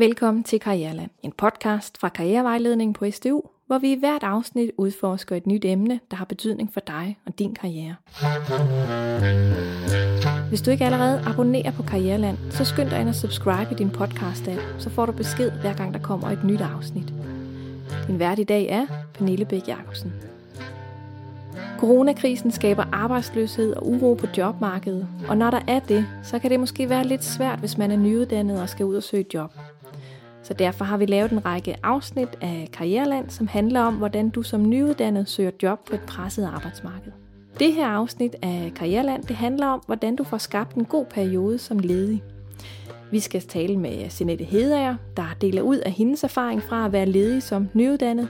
Velkommen til Karriereland, en podcast fra Karrierevejledningen på SDU, hvor vi i hvert afsnit udforsker et nyt emne, der har betydning for dig og din karriere. Hvis du ikke allerede abonnerer på Karriereland, så skynd dig ind og subscribe i din podcast-app, så får du besked hver gang der kommer et nyt afsnit. Din vært i dag er Pernille Bæk Jacobsen. Coronakrisen skaber arbejdsløshed og uro på jobmarkedet, og når der er det, så kan det måske være lidt svært, hvis man er nyuddannet og skal ud og søge job. Så derfor har vi lavet en række afsnit af Karriereland, som handler om, hvordan du som nyuddannet søger job på et presset arbejdsmarked. Det her afsnit af Karriereland, det handler om, hvordan du får skabt en god periode som ledig. Vi skal tale med Sinette Hedager, der deler ud af hendes erfaring fra at være ledig som nyuddannet.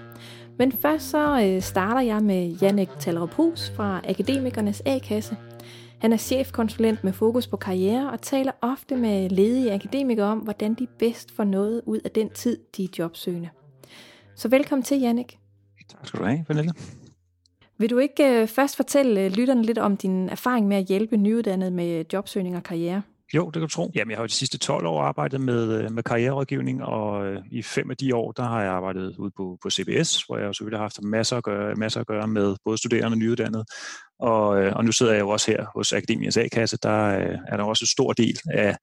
Men først så øh, starter jeg med Jannik Tallerup fra Akademikernes A-kasse. Han er chefkonsulent med fokus på karriere og taler ofte med ledige akademikere om, hvordan de bedst får noget ud af den tid, de er jobsøgende. Så velkommen til, Jannik. Tak skal du have, Pernille. Vil du ikke øh, først fortælle øh, lytterne lidt om din erfaring med at hjælpe nyuddannede med jobsøgning og karriere? Jo, det kan du tro. Jamen, jeg har jo de sidste 12 år arbejdet med, øh, med karriererådgivning, og øh, i fem af de år, der har jeg arbejdet ude på, på CBS, hvor jeg jo selvfølgelig har haft masser at gøre, masser at gøre med både studerende og nyuddannede. Og, øh, og nu sidder jeg jo også her hos Akademiens A-kasse, der er der også en stor del af,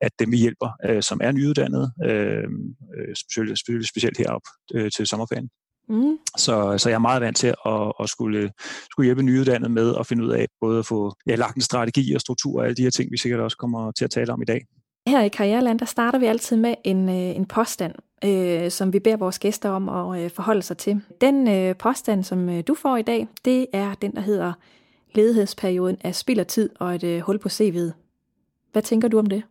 af dem, vi hjælper, som er nyuddannede, specielt, specielt, heroppe til sommerferien. Mm. Så, så jeg er meget vant til at, at skulle, skulle hjælpe nyuddannede med at finde ud af både at få ja, lagt en strategi og struktur og alle de her ting, vi sikkert også kommer til at tale om i dag. Her i Karriereland, der starter vi altid med en, øh, en påstand, øh, som vi beder vores gæster om at øh, forholde sig til. Den øh, påstand, som øh, du får i dag, det er den, der hedder ledighedsperioden er spild af tid og et øh, hul på CV'et. Hvad tænker du om det?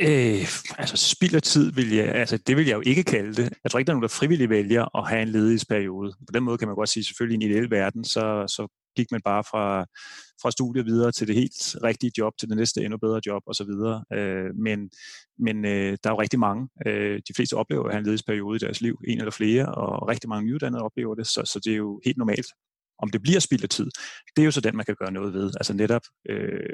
Øh, altså spild af tid vil jeg, altså det vil jeg jo ikke kalde det. Jeg tror ikke, der er nogen, der frivilligt vælger at have en ledighedsperiode. På den måde kan man godt sige, selvfølgelig i en ideel verden, så, så gik man bare fra, fra studiet videre til det helt rigtige job, til det næste endnu bedre job osv. Øh, men men øh, der er jo rigtig mange. Øh, de fleste oplever at have en ledighedsperiode i deres liv, en eller flere, og rigtig mange nyuddannede oplever det, så, så det er jo helt normalt om det bliver spild af tid, det er jo så den, man kan gøre noget ved. Altså netop øh,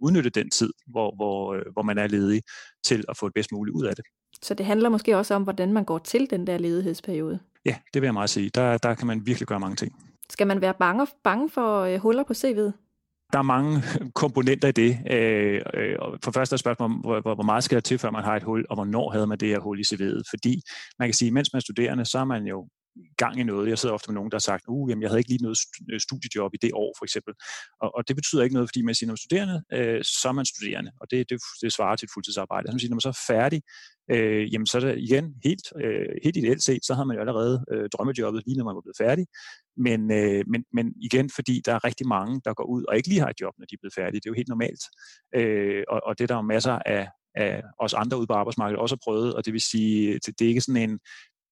udnytte den tid, hvor, hvor, øh, hvor man er ledig, til at få det bedst muligt ud af det. Så det handler måske også om, hvordan man går til den der ledighedsperiode? Ja, det vil jeg meget sige. Der, der kan man virkelig gøre mange ting. Skal man være bange, bange for øh, huller på CV'et? der er mange komponenter i det. Øh, øh, for først er spørgsmålet, hvor, hvor, hvor meget skal der til, før man har et hul, og hvornår havde man det her hul i CV'et? Fordi man kan sige, at mens man er studerende, så er man jo gang i noget. Jeg sidder ofte med nogen, der har sagt, uh, jamen, jeg havde ikke lige noget øh, studiejob i det år, for eksempel. Og, og det betyder ikke noget, fordi man siger, når man er studerende, øh, så er man studerende, og det, det, det svarer til et fuldtidsarbejde. Så man siger, når man så er færdig, øh, jamen så er det igen helt, øh, helt ideelt set, så har man jo allerede øh, drømmejobbet lige når man var blevet færdig. Men, øh, men, men igen, fordi der er rigtig mange, der går ud og ikke lige har et job, når de er blevet færdige. Det er jo helt normalt. Øh, og, og det er der jo masser af, af os andre ude på arbejdsmarkedet også har prøvet, og det vil sige, det er ikke sådan en,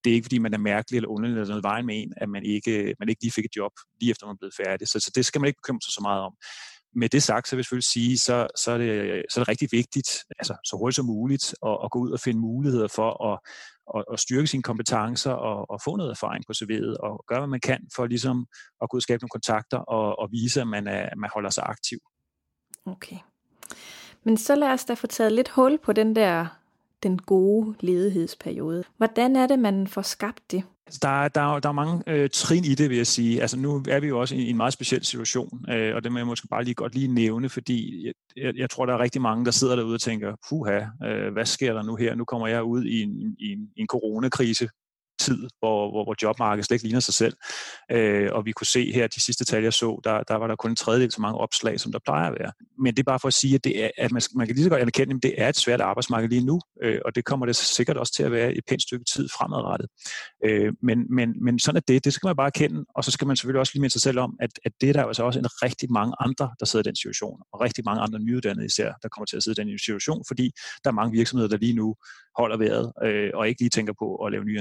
det er ikke, fordi man er mærkelig eller underlig eller noget vejen med en, at man ikke, man ikke lige fik et job, lige efter man er blevet færdig. Så, så det skal man ikke bekymre sig så meget om. Med det sagt, så vil jeg selvfølgelig sige, så, så, er det, så er det rigtig vigtigt, altså så hurtigt som muligt, at, at gå ud og finde muligheder for at, at, at styrke sine kompetencer og, og få noget erfaring på CV'et, og gøre, hvad man kan for ligesom at gå ud og skabe nogle kontakter og, og vise, at man, er, man holder sig aktiv. Okay. Men så lad os da få taget lidt hul på den der den gode ledighedsperiode. Hvordan er det, man får skabt det? Altså, der, der, der er mange øh, trin i det, vil jeg sige. Altså, nu er vi jo også i, i en meget speciel situation, øh, og det må jeg måske bare lige godt lige nævne, fordi jeg, jeg, jeg tror, der er rigtig mange, der sidder derude og tænker, puha, øh, hvad sker der nu her? Nu kommer jeg ud i en, i en, i en coronakrise, tid, hvor, hvor, hvor jobmarkedet slet ikke ligner sig selv. Øh, og vi kunne se her, de sidste tal, jeg så, der, der var der kun en tredjedel så mange opslag, som der plejer at være. Men det er bare for at sige, at, det er, at man, man kan lige så godt anerkende, at det er et svært arbejdsmarked lige nu, øh, og det kommer det sikkert også til at være et pænt stykke tid fremadrettet. Øh, men, men, men sådan er det, det skal man bare kende, og så skal man selvfølgelig også lige minde sig selv om, at, at det er der altså også en rigtig mange andre, der sidder i den situation, og rigtig mange andre nyuddannede især, der kommer til at sidde i den situation, fordi der er mange virksomheder, der lige nu holder vejret, øh, og ikke lige tænker på at lave nye.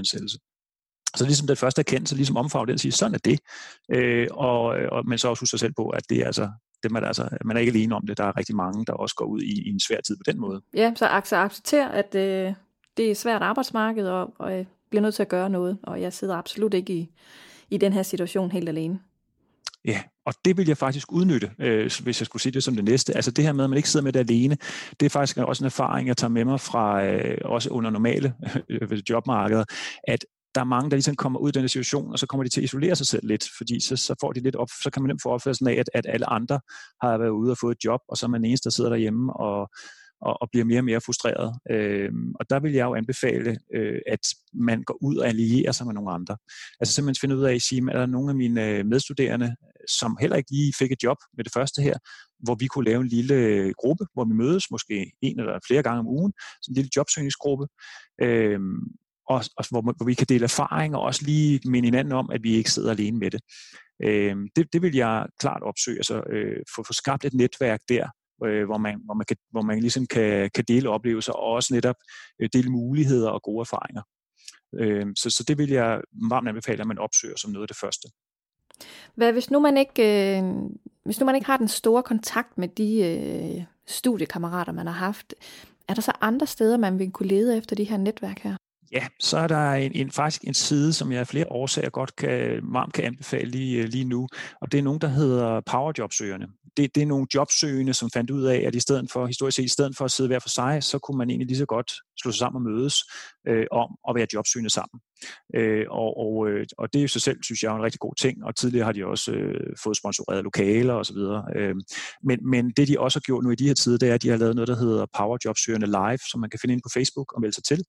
Så ligesom den første erkendelse, ligesom omfavne den og sige, sådan er det. Øh, og, og, men så også huske sig selv på, at det er altså, det man, altså, man er ikke alene om det. Der er rigtig mange, der også går ud i, i en svær tid på den måde. Ja, så accepter, at øh, det er svært arbejdsmarked, og, og jeg bliver nødt til at gøre noget. Og jeg sidder absolut ikke i, i den her situation helt alene. Ja, og det vil jeg faktisk udnytte, øh, hvis jeg skulle sige det som det næste. Altså det her med, at man ikke sidder med det alene, det er faktisk også en erfaring, jeg tager med mig fra øh, også under normale øh, jobmarkeder, at der er mange, der ligesom kommer ud i den situation, og så kommer de til at isolere sig selv lidt, fordi så, så får de lidt op, så kan man nemt få opførelsen af, at, at alle andre har været ude og fået et job, og så er man den eneste, der sidder derhjemme og, og, og bliver mere og mere frustreret. Øh, og der vil jeg jo anbefale, øh, at man går ud og allierer sig med nogle andre. Altså simpelthen finde ud af, at sige, er der nogle af mine øh, medstuderende, som heller ikke lige fik et job med det første her, hvor vi kunne lave en lille gruppe, hvor vi mødes måske en eller flere gange om ugen, sådan en lille jobsøgningsgruppe, øh, og, og hvor, hvor vi kan dele erfaringer og også lige minde hinanden om, at vi ikke sidder alene med det. Øh, det, det vil jeg klart opsøge, altså øh, få, få skabt et netværk der, øh, hvor, man, hvor, man kan, hvor man ligesom kan, kan dele oplevelser og også netop øh, dele muligheder og gode erfaringer. Øh, så, så det vil jeg varmt anbefale, at man opsøger som noget af det første. Hvad hvis nu man ikke, øh, hvis nu man ikke har den store kontakt med de øh, studiekammerater, man har haft, er der så andre steder, man vil kunne lede efter de her netværk her? Ja, så er der en, en, faktisk en side, som jeg af flere årsager godt kan, varmt kan anbefale lige, øh, lige nu, og det er nogen, der hedder Powerjobsøgerne det, det er nogle jobsøgende, som fandt ud af, at i stedet for, historisk set, i stedet for at sidde hver for sig, så kunne man egentlig lige så godt slå sig sammen og mødes øh, om at være jobsøgende sammen. Øh, og, og, øh, og det i sig selv, synes jeg, er en rigtig god ting, og tidligere har de også øh, fået sponsoreret lokaler osv. Øh, men, men det de også har gjort nu i de her tider, det er, at de har lavet noget, der hedder Power Jobsøgende Live, som man kan finde ind på Facebook og melde sig til.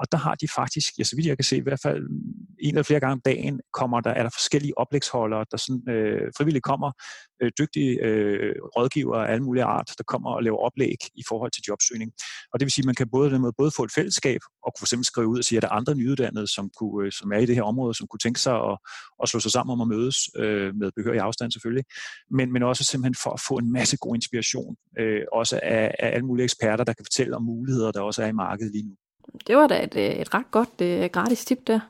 Og der har de faktisk, ja, så vidt jeg kan se, i hvert fald en eller flere gange om dagen, kommer der, er der forskellige oplægsholdere, der sådan, øh, frivilligt kommer, øh, dygtige øh, rådgivere af alle mulige art, der kommer og laver oplæg i forhold til jobsøgning. Og det vil sige, at man kan både, måde, både få et fællesskab og kunne for eksempel skrive ud og sige, at der er andre nyuddannede, som, kunne, øh, som er i det her område, som kunne tænke sig at, at slå sig sammen om at mødes øh, med behørig afstand selvfølgelig, men, men også simpelthen for at få en masse god inspiration, øh, også af, af alle mulige eksperter, der kan fortælle om muligheder, der også er i markedet lige nu. Det var da et, øh, et ret godt uh, gratis tip der.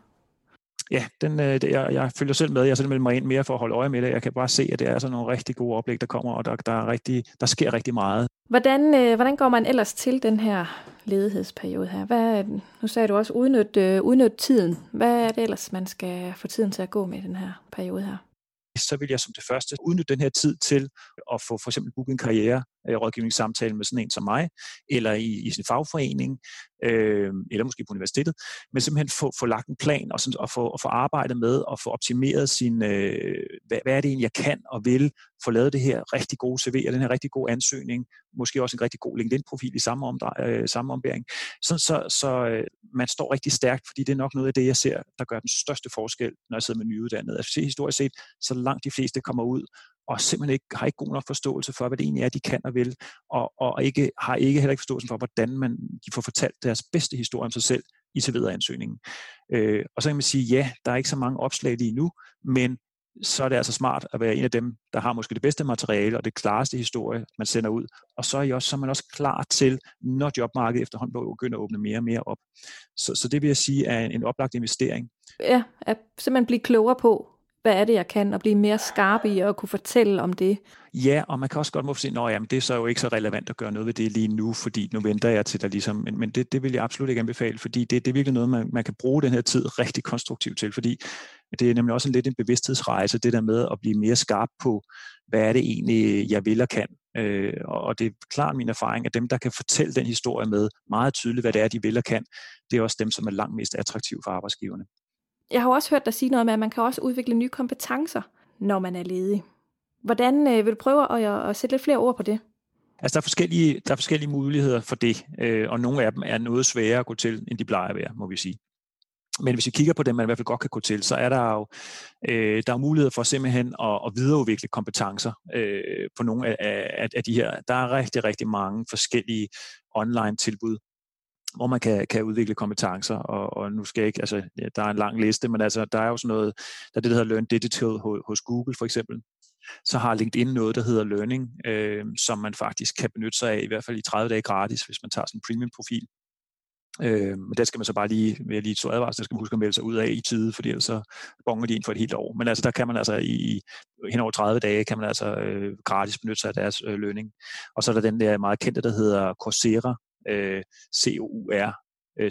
Ja, den, øh, jeg, jeg følger selv med. Jeg melder mig ind mere for at holde øje med det. Jeg kan bare se, at det er sådan nogle rigtig gode oplæg, der kommer, og der, der, er rigtig, der sker rigtig meget. Hvordan, øh, hvordan går man ellers til den her ledighedsperiode her? Hvad, nu sagde du også, udnyt, øh, udnyt tiden. Hvad er det ellers, man skal få tiden til at gå med den her periode her? så vil jeg som det første udnytte den her tid til at få for eksempel booket en karriere Øh, rådgivningssamtale med sådan en som mig, eller i, i sin fagforening, øh, eller måske på universitetet, men simpelthen få, få lagt en plan og, sådan, og, få, og få arbejdet med og få optimeret sin, øh, hvad, hvad er det egentlig, jeg kan og vil, få lavet det her rigtig gode CV og den her rigtig gode ansøgning, måske også en rigtig god LinkedIn-profil i samme, omdre, øh, samme ombæring, så, så, så øh, man står rigtig stærkt, fordi det er nok noget af det, jeg ser, der gør den største forskel, når jeg sidder med nyuddannede. Altså historisk set, så langt de fleste kommer ud og simpelthen ikke, har ikke god nok forståelse for, hvad det egentlig er, de kan og vil, og, og ikke, har ikke heller ikke forståelse for, hvordan man, de får fortalt deres bedste historie om sig selv i til ansøgningen. Øh, og så kan man sige, ja, der er ikke så mange opslag lige nu, men så er det altså smart at være en af dem, der har måske det bedste materiale og det klareste historie, man sender ud. Og så er, I også, så er man også klar til, når jobmarkedet efterhånden begynder at åbne mere og mere op. Så, så det vil jeg sige er en, en oplagt investering. Ja, at simpelthen blive klogere på, hvad er det, jeg kan, og blive mere skarp i at kunne fortælle om det. Ja, og man kan også godt måske sige, at det er så jo ikke så relevant at gøre noget ved det lige nu, fordi nu venter jeg til der ligesom, men, men det, det vil jeg absolut ikke anbefale, fordi det, det er virkelig noget, man, man kan bruge den her tid rigtig konstruktivt til, fordi det er nemlig også en lidt en bevidsthedsrejse, det der med at blive mere skarp på, hvad er det egentlig, jeg vil og kan. Øh, og det er klart min erfaring, at dem, der kan fortælle den historie med meget tydeligt, hvad det er, de vil og kan, det er også dem, som er langt mest attraktive for arbejdsgiverne. Jeg har også hørt dig sige noget med, at man kan også udvikle nye kompetencer, når man er ledig. Hvordan øh, vil du prøve at, at sætte lidt flere ord på det? Altså, der er forskellige, der er forskellige muligheder for det, øh, og nogle af dem er noget sværere at gå til, end de plejer at være, må vi sige. Men hvis vi kigger på dem, man i hvert fald godt kan gå til, så er der jo øh, der er muligheder for simpelthen at, at videreudvikle kompetencer øh, på nogle af, af, af de her. Der er rigtig, rigtig mange forskellige online tilbud, hvor man kan, kan udvikle kompetencer, og, og nu skal jeg ikke, altså, ja, der er en lang liste, men altså, der er jo sådan noget, der er det, der hedder Learn Digital hos, hos Google for eksempel. Så har LinkedIn noget, der hedder Learning, øh, som man faktisk kan benytte sig af, i hvert fald i 30 dage gratis, hvis man tager sådan en premium-profil. Øh, men der skal man så bare lige, vil jeg lige så advarsel, der skal man huske at melde sig ud af i tide, fordi ellers så bonger de ind for et helt år. Men altså der kan man altså i hen over 30 dage, kan man altså øh, gratis benytte sig af deres øh, lønning. Og så er der den der meget kendte, der hedder Coursera, øh, C-O-U-R, øh, øh,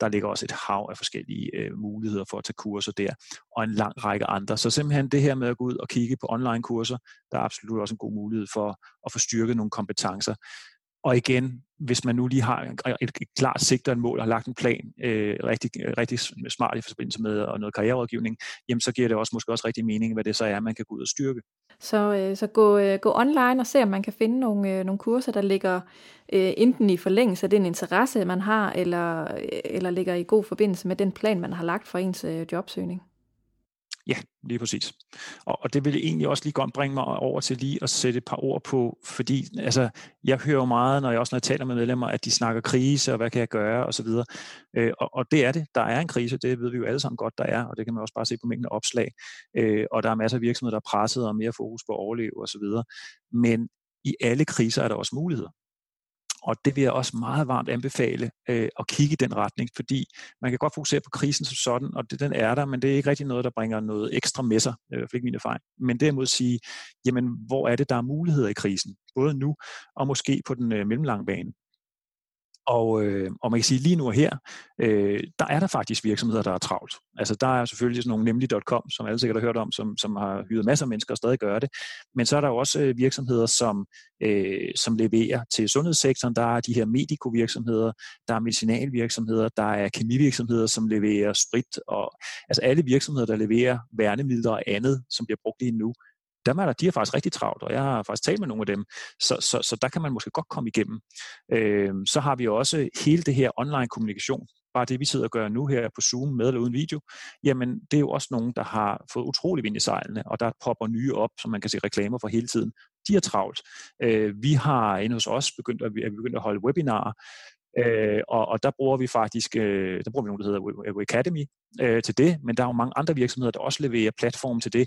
Der ligger også et hav af forskellige øh, muligheder for at tage kurser der, og en lang række andre. Så simpelthen det her med at gå ud og kigge på online kurser, der er absolut også en god mulighed for at få styrket nogle kompetencer. Og igen, hvis man nu lige har et, et klart sigt og et mål og har lagt en plan øh, rigtig, rigtig smart i forbindelse med og noget karriererådgivning, jamen så giver det også måske også rigtig mening, hvad det så er, man kan gå ud og styrke. Så, øh, så gå, øh, gå online og se, om man kan finde nogle, øh, nogle kurser, der ligger øh, enten i forlængelse af den interesse, man har, eller, øh, eller ligger i god forbindelse med den plan, man har lagt for ens øh, jobsøgning. Ja, lige præcis. Og, og det vil egentlig også lige godt bringe mig over til lige at sætte et par ord på, fordi altså, jeg hører meget, når jeg også når jeg taler med medlemmer, at de snakker krise, og hvad kan jeg gøre, og så videre. Øh, og, og det er det. Der er en krise, det ved vi jo alle sammen godt, der er, og det kan man også bare se på mængden af opslag. Øh, og der er masser af virksomheder, der er presset og mere fokus på at overleve, og så videre. Men i alle kriser er der også muligheder. Og det vil jeg også meget varmt anbefale øh, at kigge i den retning, fordi man kan godt fokusere på krisen som sådan, og det, den er der, men det er ikke rigtig noget, der bringer noget ekstra med sig, øh, i hvert fald ikke min erfaring. Men derimod sige, jamen hvor er det, der er muligheder i krisen, både nu og måske på den øh, mellemlange bane. Og, øh, og man kan sige, lige nu og her, øh, der er der faktisk virksomheder, der er travlt. Altså der er selvfølgelig sådan nogle nemlig.com, som alle sikkert har hørt om, som, som har hyret masser af mennesker og stadig gør det. Men så er der også øh, virksomheder, som, øh, som leverer til sundhedssektoren. Der er de her medikovirksomheder, der er medicinalvirksomheder, der er kemivirksomheder, som leverer sprit. Og, altså alle virksomheder, der leverer værnemidler og andet, som bliver brugt lige nu, dem er der, de er faktisk rigtig travlt, og jeg har faktisk talt med nogle af dem, så, så, så der kan man måske godt komme igennem. Øh, så har vi også hele det her online kommunikation, bare det vi sidder og gør nu her på Zoom med eller uden video, jamen det er jo også nogen, der har fået utrolig vind i sejlene, og der popper nye op, som man kan se reklamer for hele tiden. De er travlt. Øh, vi har inde hos os begyndt at, er begyndt at holde webinarer, Øh, og, og der bruger vi faktisk, øh, der bruger vi noget, der hedder Academy øh, til det, men der er jo mange andre virksomheder, der også leverer platform til det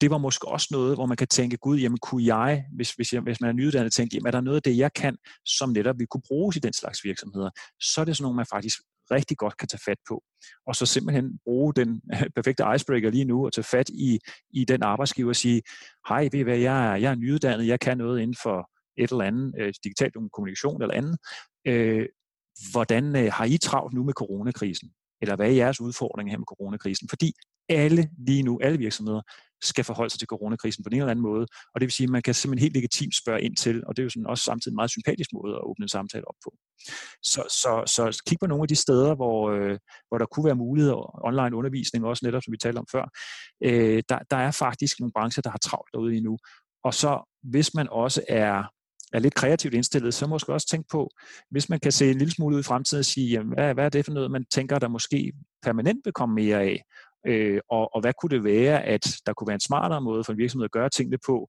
det var måske også noget, hvor man kan tænke, gud, jamen kunne jeg, hvis, hvis, jeg, hvis man er nyuddannet, tænke, jamen er der noget af det, jeg kan, som netop vi kunne bruges i den slags virksomheder, så er det sådan noget, man faktisk rigtig godt kan tage fat på. Og så simpelthen bruge den perfekte icebreaker lige nu og tage fat i, i den arbejdsgiver og sige, hej, ved I hvad, jeg er, jeg er nyuddannet, jeg kan noget inden for et eller andet, øh, digital kommunikation eller andet. Øh, hvordan øh, har I travlt nu med coronakrisen? Eller hvad er jeres udfordringer her med coronakrisen? Fordi alle lige nu, alle virksomheder, skal forholde sig til coronakrisen på en eller anden måde. Og det vil sige, at man kan simpelthen helt legitimt spørge ind til, og det er jo sådan også samtidig en meget sympatisk måde at åbne en samtale op på. Så, så, så kig på nogle af de steder, hvor, øh, hvor der kunne være muligheder, online undervisning også netop, som vi talte om før. Øh, der, der er faktisk nogle brancher, der har travlt derude endnu. Og så hvis man også er er lidt kreativt indstillet, så måske også tænke på, hvis man kan se en lille smule ud i fremtiden og sige, jamen, hvad, hvad er det for noget, man tænker, der måske permanent vil komme mere af, Øh, og, og hvad kunne det være, at der kunne være en smartere måde for en virksomhed at gøre tingene på,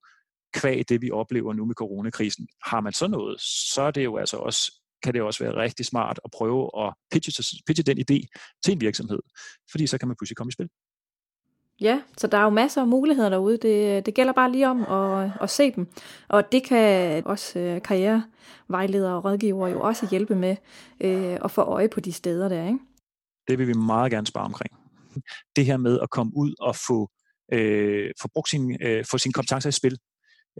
kvæg det, vi oplever nu med coronakrisen. Har man så noget, så er det jo altså også kan det også være rigtig smart at prøve at pitche, pitche den idé til en virksomhed, fordi så kan man pludselig komme i spil. Ja, så der er jo masser af muligheder derude. Det, det gælder bare lige om at, at se dem. Og det kan også øh, karrierevejledere og rådgivere jo også hjælpe med øh, at få øje på de steder der. Ikke? Det vil vi meget gerne spare omkring det her med at komme ud og få, øh, få, brugt sin, øh, få sine kompetencer i spil,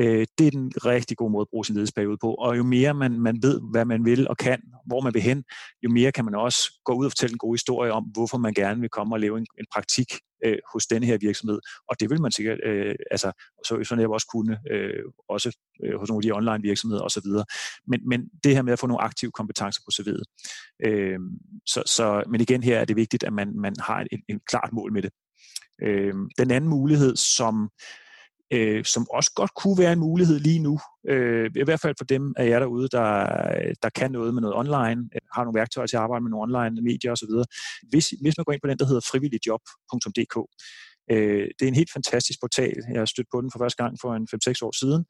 øh, det er den rigtig gode måde at bruge sin ledelsesperiode på. Og jo mere man, man ved, hvad man vil og kan, hvor man vil hen, jo mere kan man også gå ud og fortælle en god historie om, hvorfor man gerne vil komme og lave en, en praktik øh, hos denne her virksomhed. Og det vil man sikkert, øh, altså, så, så netop også kunne, øh, også øh, hos nogle af de online virksomheder osv. Men, men det her med at få nogle aktive kompetencer på CV'et. Øh, så, så, men igen her er det vigtigt, at man, man har et, et klart mål med det. Øh, den anden mulighed, som øh, som også godt kunne være en mulighed lige nu. Øh, I hvert fald for dem af jer derude, der, der kan noget med noget online, øh, har nogle værktøjer til at arbejde med nogle online medier osv. Hvis, hvis man går ind på den, der hedder frivilligjob.dk, øh, det er en helt fantastisk portal. Jeg har stødt på den for første gang for en 5-6 år siden.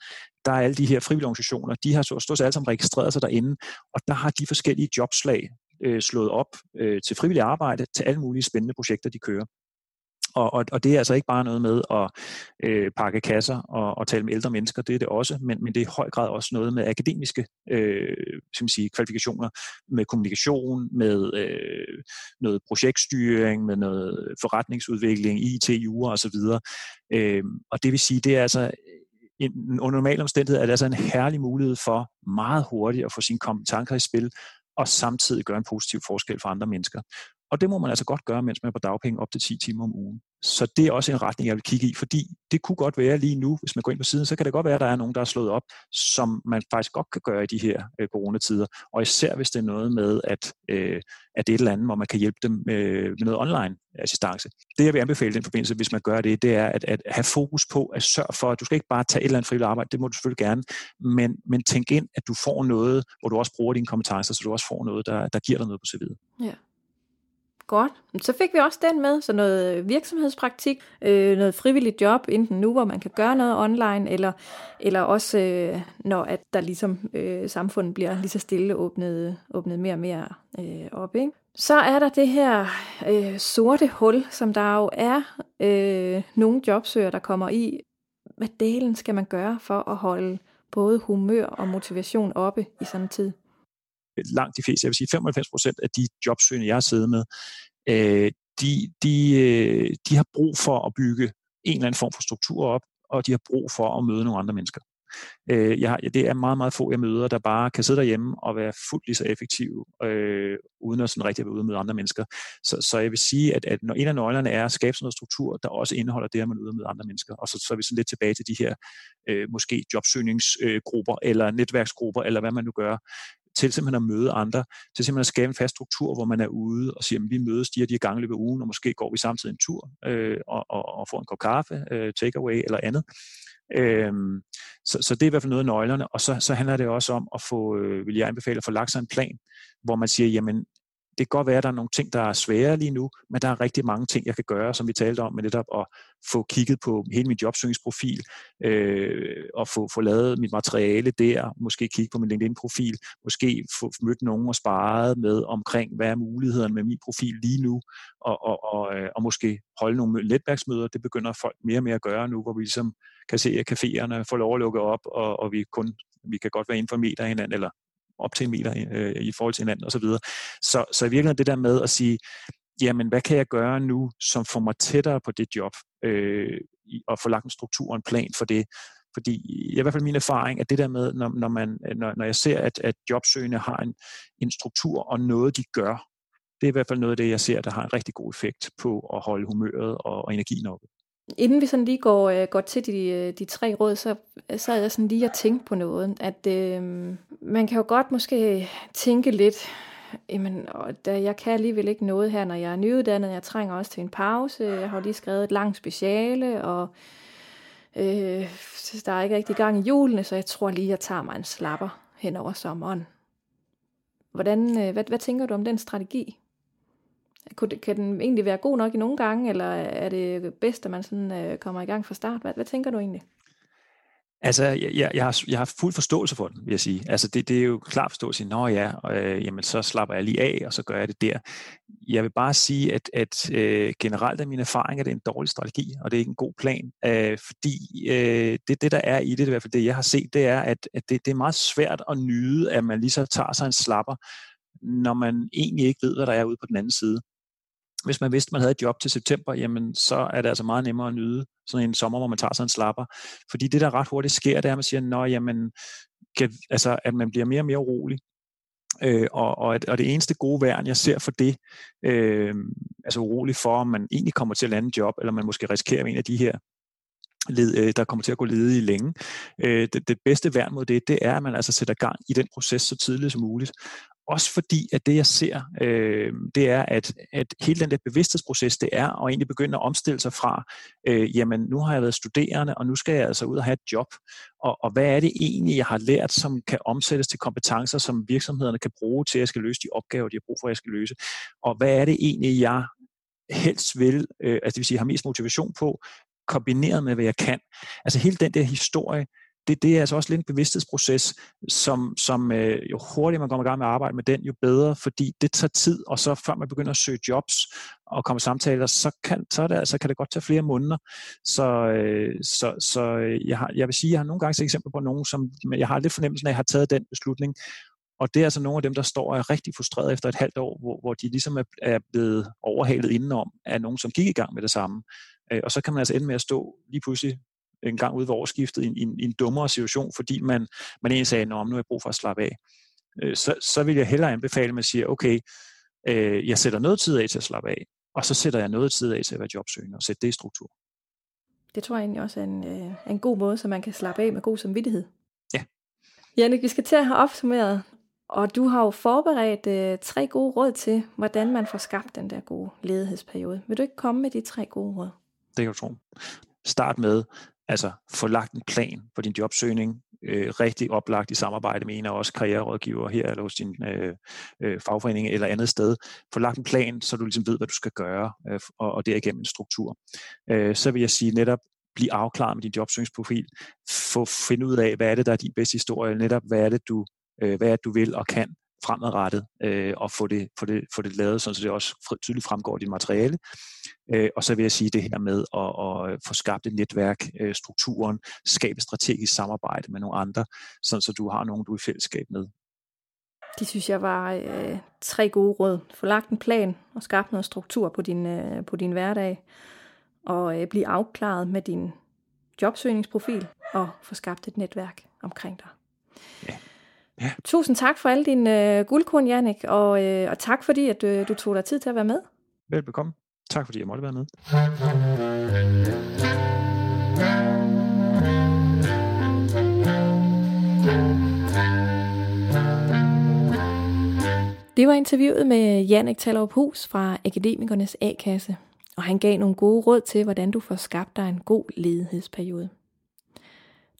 Der er alle de her frivillige organisationer, de har stort set alle sammen registreret sig derinde, og der har de forskellige jobslag øh, slået op øh, til frivillig arbejde, til alle mulige spændende projekter, de kører. Og, og, og det er altså ikke bare noget med at øh, pakke kasser og, og tale med ældre mennesker, det er det også, men, men det er i høj grad også noget med akademiske øh, som sige, kvalifikationer, med kommunikation, med øh, noget projektstyring, med noget forretningsudvikling, IT, jura osv. Øh, og det vil sige, det er altså en, under normale omstændigheder er det altså en herlig mulighed for meget hurtigt at få sine kompetencer i spil, og samtidig gøre en positiv forskel for andre mennesker. Og det må man altså godt gøre, mens man er på dagpenge op til 10 timer om ugen. Så det er også en retning, jeg vil kigge i, fordi det kunne godt være lige nu, hvis man går ind på siden, så kan det godt være, at der er nogen, der er slået op, som man faktisk godt kan gøre i de her øh, coronatider. Og især hvis det er noget med, at, øh, at det er et eller andet, hvor man kan hjælpe dem med, med noget online assistance. Det, jeg vil anbefale i den forbindelse, hvis man gør det, det er at, at have fokus på at sørge for, at du skal ikke bare tage et eller andet frivilligt arbejde, det må du selvfølgelig gerne, men, men tænk ind, at du får noget, hvor du også bruger dine kompetencer, så du også får noget, der, der giver dig noget på CV'et. Ja. Godt. Så fik vi også den med, så noget virksomhedspraktik, øh, noget frivilligt job, enten nu, hvor man kan gøre noget online, eller, eller også øh, når at der ligesom øh, samfundet bliver lige så stille åbnet, åbnet mere og mere øh, op. Ikke? Så er der det her øh, sorte hul, som der jo er øh, nogle jobsøger, der kommer i. Hvad delen skal man gøre for at holde både humør og motivation oppe i sådan en tid? Langt de fleste, jeg vil sige 95 procent af de jobsøgende, jeg har siddet med, øh, de, de, øh, de har brug for at bygge en eller anden form for struktur op, og de har brug for at møde nogle andre mennesker. Øh, jeg, har, det er meget, meget få, jeg møder, der bare kan sidde derhjemme og være fuldt lige så effektiv, øh, uden at sådan rigtig være ude med andre mennesker. Så, så jeg vil sige, at, at når en af nøglerne er at skabe sådan noget struktur, der også indeholder det, at man er ude med andre mennesker. Og så, så er vi sådan lidt tilbage til de her øh, måske jobsøgningsgrupper, øh, eller netværksgrupper, eller hvad man nu gør, til simpelthen at møde andre, til simpelthen at skabe en fast struktur, hvor man er ude og siger, at vi mødes de her, de her gange i løbet af ugen, og måske går vi samtidig en tur øh, og, og, og får en kop kaffe, øh, takeaway eller andet. Øhm, så, så det er i hvert fald noget af nøglerne, og så, så handler det også om at få, øh, vil jeg anbefale, at få lagt sig en plan, hvor man siger, jamen det kan godt være, at der er nogle ting, der er svære lige nu, men der er rigtig mange ting, jeg kan gøre, som vi talte om, med netop at få kigget på hele min jobsøgningsprofil, øh, og få, få lavet mit materiale der, måske kigge på min LinkedIn-profil, måske få mødt nogen og sparet med omkring, hvad er mulighederne med min profil lige nu, og, og, og, øh, og måske holde nogle netværksmøder. Det begynder folk mere og mere at gøre nu, hvor vi ligesom kan se, at caféerne får lov at lukke op, og, og vi kun vi kan godt være inden for meter hinanden, eller op til en meter øh, i forhold til hinanden osv. Så, så, så i virkeligheden det der med at sige, jamen hvad kan jeg gøre nu, som får mig tættere på det job, øh, og få lagt en struktur og en plan for det. Fordi i hvert fald min erfaring, at det der med, når, når, man, når, når jeg ser, at, at jobsøgende har en, en struktur og noget, de gør, det er i hvert fald noget af det, jeg ser, der har en rigtig god effekt på at holde humøret og, og energien oppe. Inden vi sådan lige går, øh, går til de, øh, de tre råd, så øh, så jeg sådan lige og tænkte på noget. At øh, man kan jo godt måske tænke lidt, jamen, da jeg kan alligevel ikke noget her, når jeg er nyuddannet. Jeg trænger også til en pause. Jeg har lige skrevet et langt speciale, og øh, der er ikke rigtig gang i julene, så jeg tror lige, jeg tager mig en slapper hen over sommeren. Hvordan, øh, hvad, hvad tænker du om den strategi? Kan den egentlig være god nok i nogle gange, eller er det bedst, at man sådan, øh, kommer i gang fra start? Hvad, hvad tænker du egentlig? Altså, jeg, jeg, har, jeg har fuld forståelse for den, vil jeg sige. Altså, det, det er jo klart forståelse. Nå ja, øh, jamen så slapper jeg lige af, og så gør jeg det der. Jeg vil bare sige, at, at øh, generelt er min erfaring, at det er en dårlig strategi, og det er ikke en god plan. Øh, fordi øh, det, det, der er i det, i hvert fald det, jeg har set, det er, at, at det, det er meget svært at nyde, at man lige så tager sig en slapper, når man egentlig ikke ved, hvad der er ude på den anden side hvis man vidste, man havde et job til september, jamen så er det altså meget nemmere at nyde sådan en sommer, hvor man tager sig en slapper. Fordi det, der ret hurtigt sker, det er, at man siger, Nå, jamen, kan, altså, at man bliver mere og mere urolig. Øh, og, og, at, og det eneste gode værn, jeg ser for det, øh, altså urolig for, om man egentlig kommer til at lande job, eller man måske risikerer en af de her led, øh, der kommer til at gå ledige længe. Øh, det, det bedste værn mod det, det er, at man altså sætter gang i den proces så tidligt som muligt. Også fordi, at det jeg ser, øh, det er, at, at hele den der bevidsthedsproces, det er at egentlig begynde at omstille sig fra, øh, jamen nu har jeg været studerende, og nu skal jeg altså ud og have et job. Og, og hvad er det egentlig, jeg har lært, som kan omsættes til kompetencer, som virksomhederne kan bruge til, at jeg skal løse de opgaver, de har brug for, at jeg skal løse. Og hvad er det egentlig, jeg helst vil, øh, altså det vil sige, har mest motivation på, kombineret med, hvad jeg kan. Altså hele den der historie, det, det er altså også lidt en bevidsthedsproces, som, som øh, jo hurtigere man kommer i gang med at arbejde med den, jo bedre, fordi det tager tid, og så før man begynder at søge jobs og komme samtaler, så kan, så, det, altså, kan det godt tage flere måneder. Så, øh, så, så øh, jeg, har, jeg vil sige, jeg har nogle gange set eksempler på nogen, som jeg har lidt fornemmelsen af, at jeg har taget den beslutning, og det er altså nogle af dem, der står og er rigtig frustreret efter et halvt år, hvor, hvor de ligesom er, er blevet overhalet indenom af nogen, som gik i gang med det samme. Øh, og så kan man altså ende med at stå lige pludselig en gang ude ved årsskiftet i en, en, en dummere situation, fordi man, man egentlig sagde, at nu har jeg brug for at slappe af. Øh, så, så vil jeg hellere anbefale, at man siger, okay, øh, jeg sætter noget tid af til at slappe af, og så sætter jeg noget tid af til at være jobsøgende og sætte det i struktur. Det tror jeg egentlig også er en, øh, en god måde, så man kan slappe af med god samvittighed. Ja. Jannik, vi skal til at have opsummeret, og du har jo forberedt øh, tre gode råd til, hvordan man får skabt den der gode ledighedsperiode. Vil du ikke komme med de tre gode råd? Det kan du tro. Start med, altså få lagt en plan for din jobsøgning, øh, rigtig oplagt i samarbejde med en af os karriererådgiver her, eller hos din øh, øh, fagforening eller andet sted. Få lagt en plan, så du ligesom ved, hvad du skal gøre, øh, og, og derigennem en struktur. Øh, så vil jeg sige netop, blive afklaret med din jobsøgningsprofil. Få finde ud af, hvad er det, der er din bedste historie, netop hvad er det, du, øh, hvad er det, du vil og kan fremadrettet, øh, og få det, få, det, få det lavet, så det også tydeligt fremgår i dit materiale. Øh, og så vil jeg sige det her med at, at få skabt et netværk, øh, strukturen, skabe strategisk samarbejde med nogle andre, sådan så du har nogen, du er i fællesskab med. De synes jeg var øh, tre gode råd. Få lagt en plan og skabt noget struktur på din, øh, på din hverdag, og øh, blive afklaret med din jobsøgningsprofil, og få skabt et netværk omkring dig. Ja. Ja. Tusind tak for alle dine øh, guldkorn, Jannik, og, øh, og tak fordi, at øh, du tog dig tid til at være med. Velbekomme. Tak fordi jeg måtte være med. Det var interviewet med Jannik Tallerup Hus fra Akademikernes A-kasse, og han gav nogle gode råd til, hvordan du får skabt dig en god ledighedsperiode.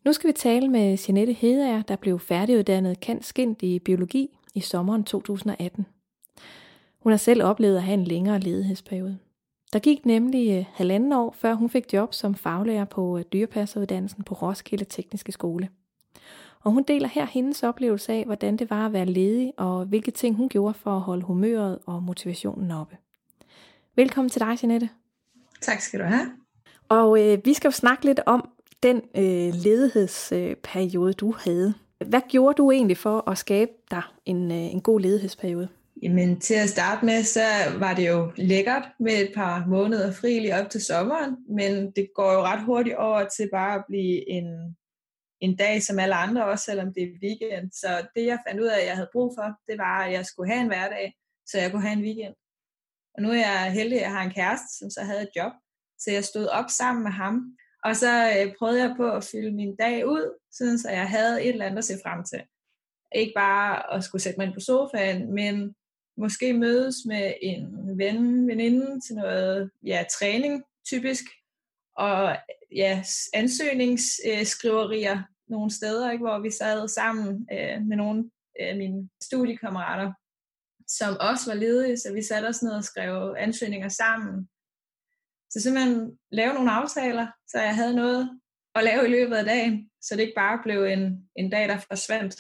Nu skal vi tale med Jeanette Hedager, der blev færdiguddannet kendt skind i biologi i sommeren 2018. Hun har selv oplevet at have en længere ledighedsperiode. Der gik nemlig øh, halvanden år, før hun fik job som faglærer på øh, dyrepasseruddannelsen på Roskilde Tekniske Skole. Og hun deler her hendes oplevelse af, hvordan det var at være ledig, og hvilke ting hun gjorde for at holde humøret og motivationen oppe. Velkommen til dig, Jeanette. Tak skal du have. Og øh, vi skal jo snakke lidt om, den øh, ledighedsperiode, du havde. Hvad gjorde du egentlig for at skabe dig en, øh, en god ledighedsperiode? Jamen til at starte med, så var det jo lækkert med et par måneder fri lige op til sommeren, men det går jo ret hurtigt over til bare at blive en, en dag som alle andre, også selvom det er weekend. Så det jeg fandt ud af, at jeg havde brug for, det var, at jeg skulle have en hverdag, så jeg kunne have en weekend. Og nu er jeg heldig, at jeg har en kæreste, som så havde et job, så jeg stod op sammen med ham, og så øh, prøvede jeg på at fylde min dag ud, sådan så jeg havde et eller andet at se frem til. Ikke bare at skulle sætte mig ind på sofaen, men måske mødes med en ven, veninde til noget ja, træning, typisk, og ja, ansøgningsskriverier nogle steder, ikke, hvor vi sad sammen øh, med nogle af mine studiekammerater, som også var ledige, så vi satte os ned og skrev ansøgninger sammen så simpelthen lave nogle aftaler, så jeg havde noget at lave i løbet af dagen, så det ikke bare blev en, en dag, der forsvandt.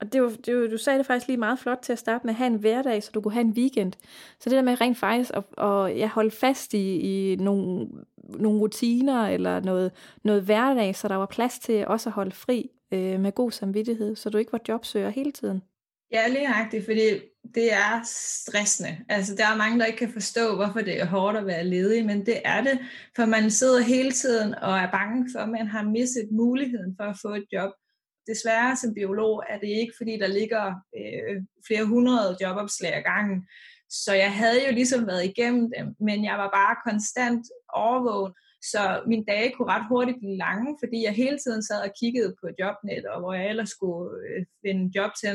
Og det var, det var, du sagde det faktisk lige meget flot til at starte med at have en hverdag, så du kunne have en weekend. Så det der med rent faktisk at, at ja, holde fast i, i nogle, nogle rutiner eller noget, noget hverdag, så der var plads til også at holde fri øh, med god samvittighed, så du ikke var jobsøger hele tiden. Ja, lige nøjagtigt, fordi det er stressende. Altså, der er mange, der ikke kan forstå, hvorfor det er hårdt at være ledig, men det er det, for man sidder hele tiden og er bange for, at man har misset muligheden for at få et job. Desværre som biolog er det ikke, fordi der ligger øh, flere hundrede jobopslag ad gangen. Så jeg havde jo ligesom været igennem dem, men jeg var bare konstant overvågen. Så min dage kunne ret hurtigt blive lange, fordi jeg hele tiden sad og kiggede på jobnet, og hvor jeg ellers skulle øh, finde job til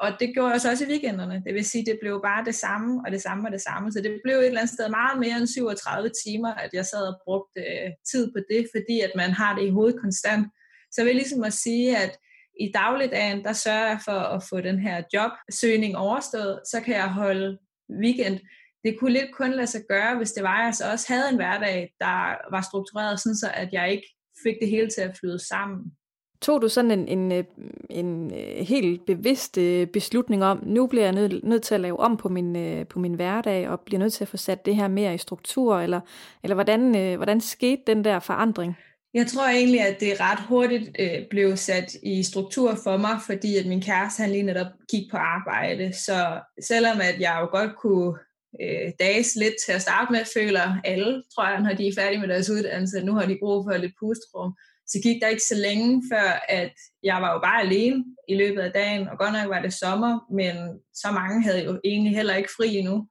og det gjorde jeg så også i weekenderne. Det vil sige, det blev bare det samme, og det samme og det samme. Så det blev et eller andet sted meget mere end 37 timer, at jeg sad og brugte øh, tid på det, fordi at man har det i hovedet konstant. Så jeg vil ligesom at sige, at i dagligdagen, der sørger jeg for at få den her jobsøgning overstået, så kan jeg holde weekend. Det kunne lidt kun lade sig gøre, hvis det var, at jeg så også havde en hverdag, der var struktureret, sådan så at jeg ikke fik det hele til at flyde sammen. Tog du sådan en, en, øh, en øh, helt bevidst øh, beslutning om, nu bliver jeg nødt, nød til at lave om på min, på min hverdag, og bliver nødt til at få sat det her mere i struktur, eller, eller hvordan, hvordan skete den der forandring? Jeg tror egentlig, at det ret hurtigt øh, blev sat i struktur for mig, fordi at min kæreste han lige netop gik på arbejde. Så selvom at jeg jo godt kunne øh, dages lidt til at starte med, føler alle, tror jeg, når de er færdige med deres uddannelse, nu har de brug for lidt pustrum. Så gik der ikke så længe før, at jeg var jo bare alene i løbet af dagen, og godt nok var det sommer, men så mange havde jo egentlig heller ikke fri endnu.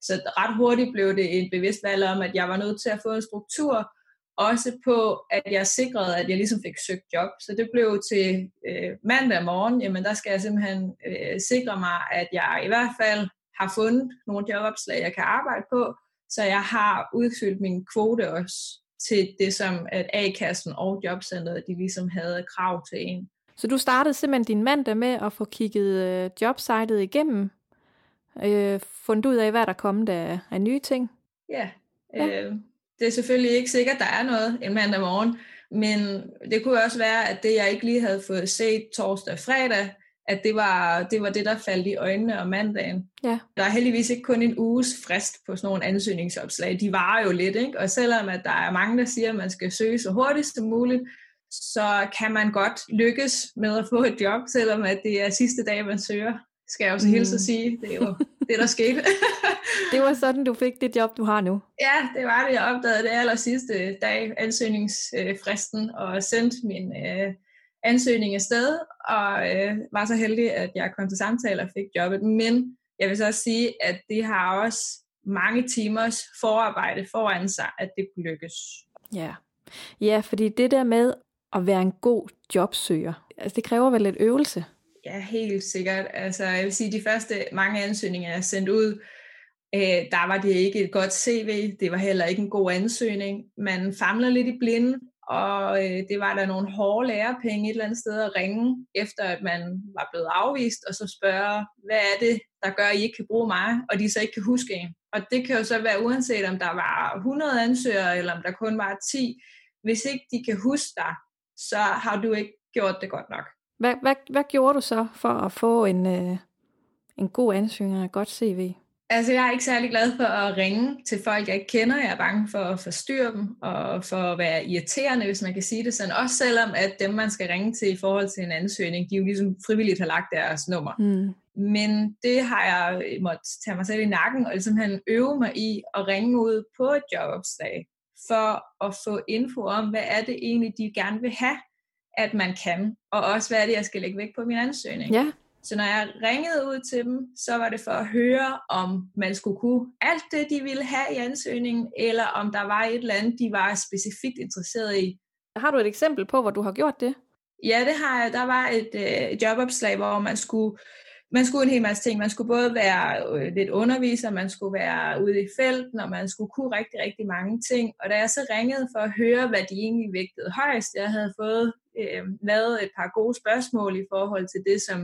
Så ret hurtigt blev det et bevidst valg om, at jeg var nødt til at få en struktur, også på, at jeg sikrede, at jeg ligesom fik søgt job. Så det blev til øh, mandag morgen, jamen der skal jeg simpelthen øh, sikre mig, at jeg i hvert fald har fundet nogle jobopslag, jeg kan arbejde på, så jeg har udfyldt min kvote også til det, som at A-kassen og jobcenteret, de ligesom havde krav til en. Så du startede simpelthen din mandag med at få kigget øh, jobsitet igennem, øh, fundet ud af, hvad der kommet af, af nye ting? Ja, ja. Øh, det er selvfølgelig ikke sikkert, der er noget en mandag morgen, men det kunne også være, at det, jeg ikke lige havde fået set torsdag og fredag, at det var, det var det, der faldt i øjnene om mandagen. Ja. Der er heldigvis ikke kun en uges frist på sådan nogle ansøgningsopslag. De varer jo lidt, ikke? Og selvom at der er mange, der siger, at man skal søge så hurtigt som muligt, så kan man godt lykkes med at få et job, selvom at det er sidste dag, man søger skal jeg også hilse at mm. sige. Det er jo det, der skete. det var sådan, du fik det job, du har nu? Ja, det var det. Jeg opdagede det aller sidste dag, ansøgningsfristen, og sendte min øh, ansøgning afsted, og øh, var så heldig, at jeg kom til samtale og fik jobbet. Men jeg vil så også sige, at det har også mange timers forarbejde foran sig, at det kunne lykkes. Ja. ja, fordi det der med at være en god jobsøger, altså det kræver vel lidt øvelse? Ja, helt sikkert. Altså, jeg vil sige, de første mange ansøgninger, jeg sendte ud, øh, der var det ikke et godt CV. Det var heller ikke en god ansøgning. Man famler lidt i blinde, og øh, det var der nogle hårde lærepenge et eller andet sted at ringe, efter at man var blevet afvist, og så spørge, hvad er det, der gør, at I ikke kan bruge mig, og de så ikke kan huske en. Og det kan jo så være uanset, om der var 100 ansøgere, eller om der kun var 10. Hvis ikke de kan huske dig, så har du ikke gjort det godt nok. Hvad, hvad, hvad gjorde du så for at få en, øh, en god ansøgning og et godt CV? Altså, jeg er ikke særlig glad for at ringe til folk, jeg ikke kender. Jeg er bange for at forstyrre dem, og for at være irriterende, hvis man kan sige det sådan. Også selvom, at dem, man skal ringe til i forhold til en ansøgning, de jo ligesom frivilligt har lagt deres nummer. Mm. Men det har jeg måttet tage mig selv i nakken, og ligesom han øve mig i at ringe ud på et jobopslag, for at få info om, hvad er det egentlig, de gerne vil have at man kan, og også hvad er det, jeg skal lægge væk på min ansøgning. Ja. Så når jeg ringede ud til dem, så var det for at høre, om man skulle kunne alt det, de ville have i ansøgningen, eller om der var et eller andet, de var specifikt interesseret i. Har du et eksempel på, hvor du har gjort det? Ja, det har jeg. Der var et øh, jobopslag, hvor man skulle man skulle en hel masse ting. Man skulle både være øh, lidt underviser, man skulle være ude i felten, og man skulle kunne rigtig, rigtig mange ting. Og da jeg så ringede for at høre, hvad de egentlig vægtede højst, jeg havde fået øh, lavet et par gode spørgsmål i forhold til det, som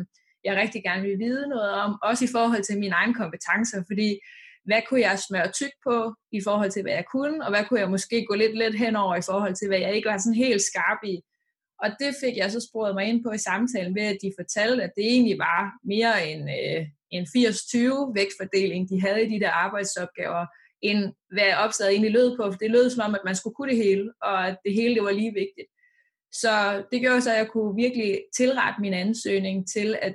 jeg rigtig gerne vil vide noget om, også i forhold til mine egne kompetencer, fordi hvad kunne jeg smøre tyk på i forhold til, hvad jeg kunne, og hvad kunne jeg måske gå lidt let henover i forhold til, hvad jeg ikke var sådan helt skarp i. Og det fik jeg så sporet mig ind på i samtalen ved, at de fortalte, at det egentlig var mere en, øh, en 80-20 vægtfordeling, de havde i de der arbejdsopgaver, end hvad opslaget egentlig lød på. For det lød som om, at man skulle kunne det hele, og at det hele det var lige vigtigt. Så det gjorde så, at jeg kunne virkelig tilrette min ansøgning til, at,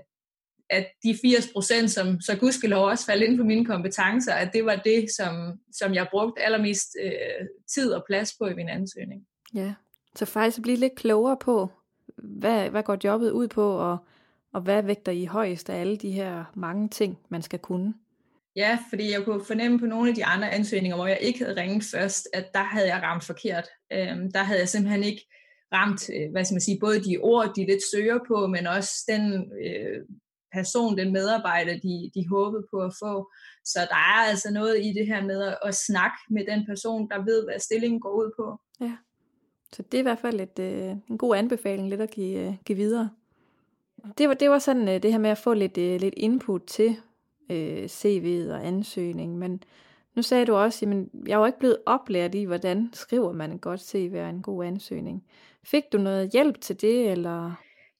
at de 80 procent, som så gudskelov også faldt ind på mine kompetencer, at det var det, som, som jeg brugte allermest øh, tid og plads på i min ansøgning. Ja, så faktisk blive lidt klogere på, hvad, hvad går jobbet ud på, og, og hvad vægter I højst af alle de her mange ting, man skal kunne? Ja, fordi jeg kunne fornemme på nogle af de andre ansøgninger, hvor jeg ikke havde ringet først, at der havde jeg ramt forkert. Øhm, der havde jeg simpelthen ikke ramt, øh, hvad skal man sige, både de ord, de lidt søger på, men også den øh, person, den medarbejder, de, de håbede på at få. Så der er altså noget i det her med at, at snakke med den person, der ved, hvad stillingen går ud på. Ja. Så det er i hvert fald et, øh, en god anbefaling lidt at give, øh, give videre. Det var, det var sådan øh, det her med at få lidt, øh, lidt input til øh, CV'et og ansøgning, men nu sagde du også, at jeg er jo ikke blevet oplært i, hvordan skriver man et godt CV og en god ansøgning. Fik du noget hjælp til det, eller?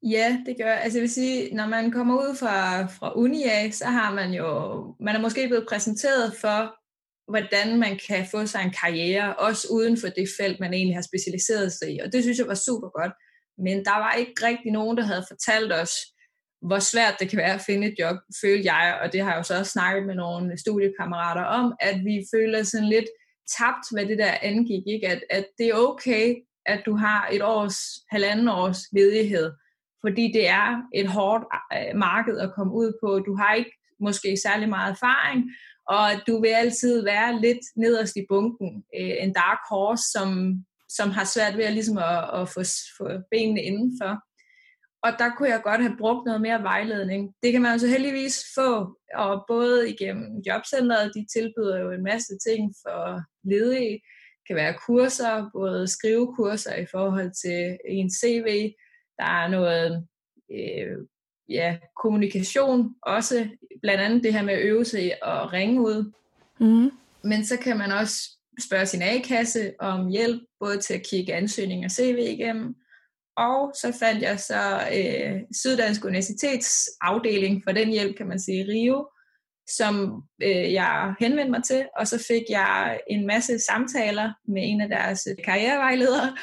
Ja, det gør Altså jeg vil sige, når man kommer ud fra, fra uni af, så har man jo, man er måske blevet præsenteret for, hvordan man kan få sig en karriere, også uden for det felt, man egentlig har specialiseret sig i. Og det synes jeg var super godt. Men der var ikke rigtig nogen, der havde fortalt os, hvor svært det kan være at finde et job, følte jeg, og det har jeg jo så også snakket med nogle studiekammerater om, at vi føler sådan lidt tabt, hvad det der angik, ikke? At, at det er okay, at du har et års, halvanden års ledighed, fordi det er et hårdt øh, marked at komme ud på. Du har ikke måske særlig meget erfaring, og du vil altid være lidt nederst i bunken. Øh, en dark horse, som, som har svært ved at, ligesom at, at få, få benene indenfor. Og der kunne jeg godt have brugt noget mere vejledning. Det kan man altså heldigvis få, og både igennem jobcentret, de tilbyder jo en masse ting for ledige. Det kan være kurser, både skrivekurser i forhold til en CV. Der er noget øh, ja, kommunikation, også blandt andet det her med at øve sig og ringe ud. Mm. Men så kan man også spørge sin A-kasse om hjælp, både til at kigge ansøgning og CV igennem, og så fandt jeg så øh, Syddansk Universitets afdeling for den hjælp, kan man sige, Rio, som øh, jeg henvendte mig til, og så fik jeg en masse samtaler med en af deres karrierevejledere.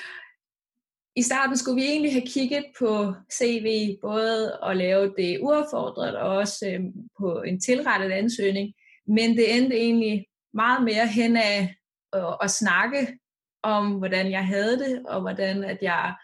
I starten skulle vi egentlig have kigget på CV, både at lave det uaffordret og også øh, på en tilrettet ansøgning, men det endte egentlig meget mere hen af at, at snakke om, hvordan jeg havde det, og hvordan at jeg